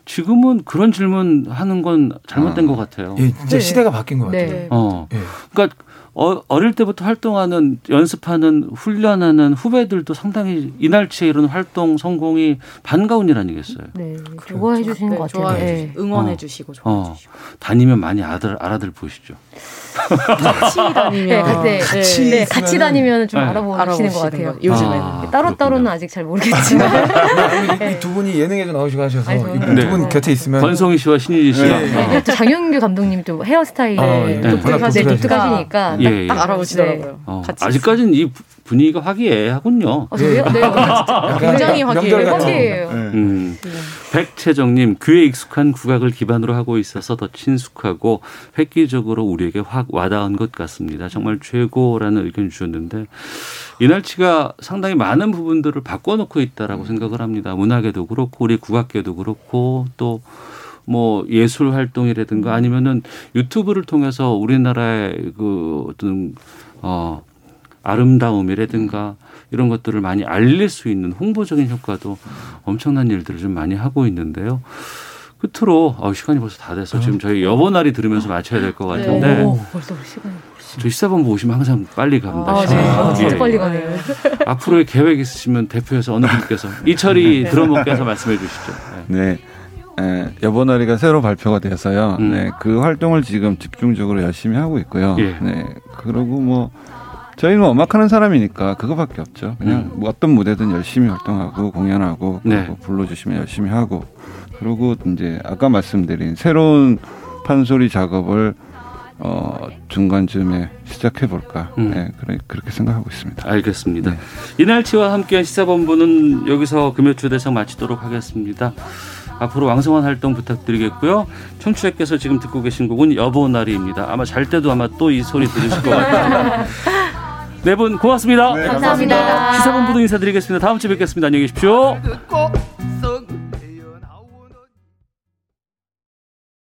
지금은 그런 질문 하는 건 잘못된 것 같아요. 예, 진짜 네. 시대가 바뀐 것 같아요. 네. 어. 예. 그러니까 어, 어릴 때부터 활동하는 연습하는 훈련하는 후배들도 상당히 이날치에 이런 활동 성공이 반가운 일 아니겠어요. 네, 좋아해 주시는 것 같아요. 좋아해 네. 주시고 응원해 어. 주시고 좋아해 어, 주시고 다니면 많이 알아들, 알아들 보시죠. 같이 [laughs] 다니면 네, 같이, 같이 네, 같이 있으면은- 다니면 좀 네. 알아보시는 것 같아요. 거, 요즘에는. 아, 따로 따로는. 아직 잘 모르겠지만. 이두 분이 예능에도 나오시고 하셔서 두분 네. 곁에 있으면 권성희 씨와 신유진 씨가 네. 어. 네, 또 장영규 감독님 또 헤어스타일 아, 네, 네. 독특하, 네, 독특하시니까. 독특하시니까 예. 예, 예. 딱 알아보시더라고요. 어, 아직까지는 이 부- 분위기가 화기애애하군요. 네. [laughs] 굉장히 화기애애해요. 백채정님 귀에 익숙한 국악을 기반으로 하고 있어서 더 친숙하고 획기적으로 우리에게 확 와닿은 것 같습니다. 정말 최고라는 의견 주셨는데 이날치가 상당히 많은 부분들을 바꿔놓고 있다라고 생각을 합니다. 문화계도 그렇고 우리 국악계도 그렇고 또 뭐 예술 활동이라든가 아니면은 유튜브를 통해서 우리나라의 그 어떤 어 아름다움이라든가 이런 것들을 많이 알릴 수 있는 홍보적인 효과도 엄청난 일들을 좀 많이 하고 있는데요. 끝으로 어, 시간이 벌써 다 돼서 지금 저희 여보날이 들으면서 마쳐야 될 것 같은데 오, 벌써 시간이. 저희 시사본부 오시면 항상 빨리 갑니다. 아, 네. 아, 진짜 예. 빨리 가네요. [laughs] 앞으로의 계획 있으시면 대표에서 어느 분께서 이철이 드러머께서 말씀해 주시죠. 네. 에, 여보나리가 새로 발표가 돼서요. 음. 네, 그 활동을 지금 집중적으로 열심히 하고 있고요. 예. 네, 그리고 뭐 저희는 뭐 음악하는 사람이니까 그거밖에 없죠. 그냥 뭐 어떤 무대든 열심히 활동하고 공연하고 네. 불러주시면 열심히 하고 그리고 이제 아까 말씀드린 새로운 판소리 작업을 어, 중간쯤에 시작해 볼까. 음. 네, 그래, 그렇게 생각하고 있습니다. 알겠습니다. 이날치와 함께한 시사본부는 여기서 금요초 대상 마치도록 하겠습니다. 앞으로 왕성한 활동 부탁드리겠고요. 청취자께서 지금 듣고 계신 곡은 여보나리입니다. 아마 잘 때도 아마 또 이 소리 들으실 것 같아요. [laughs] 네 분 고맙습니다. 감사합니다. 시사본부도 인사드리겠습니다. 다음 주에 뵙겠습니다. 안녕히 계십시오. 꼭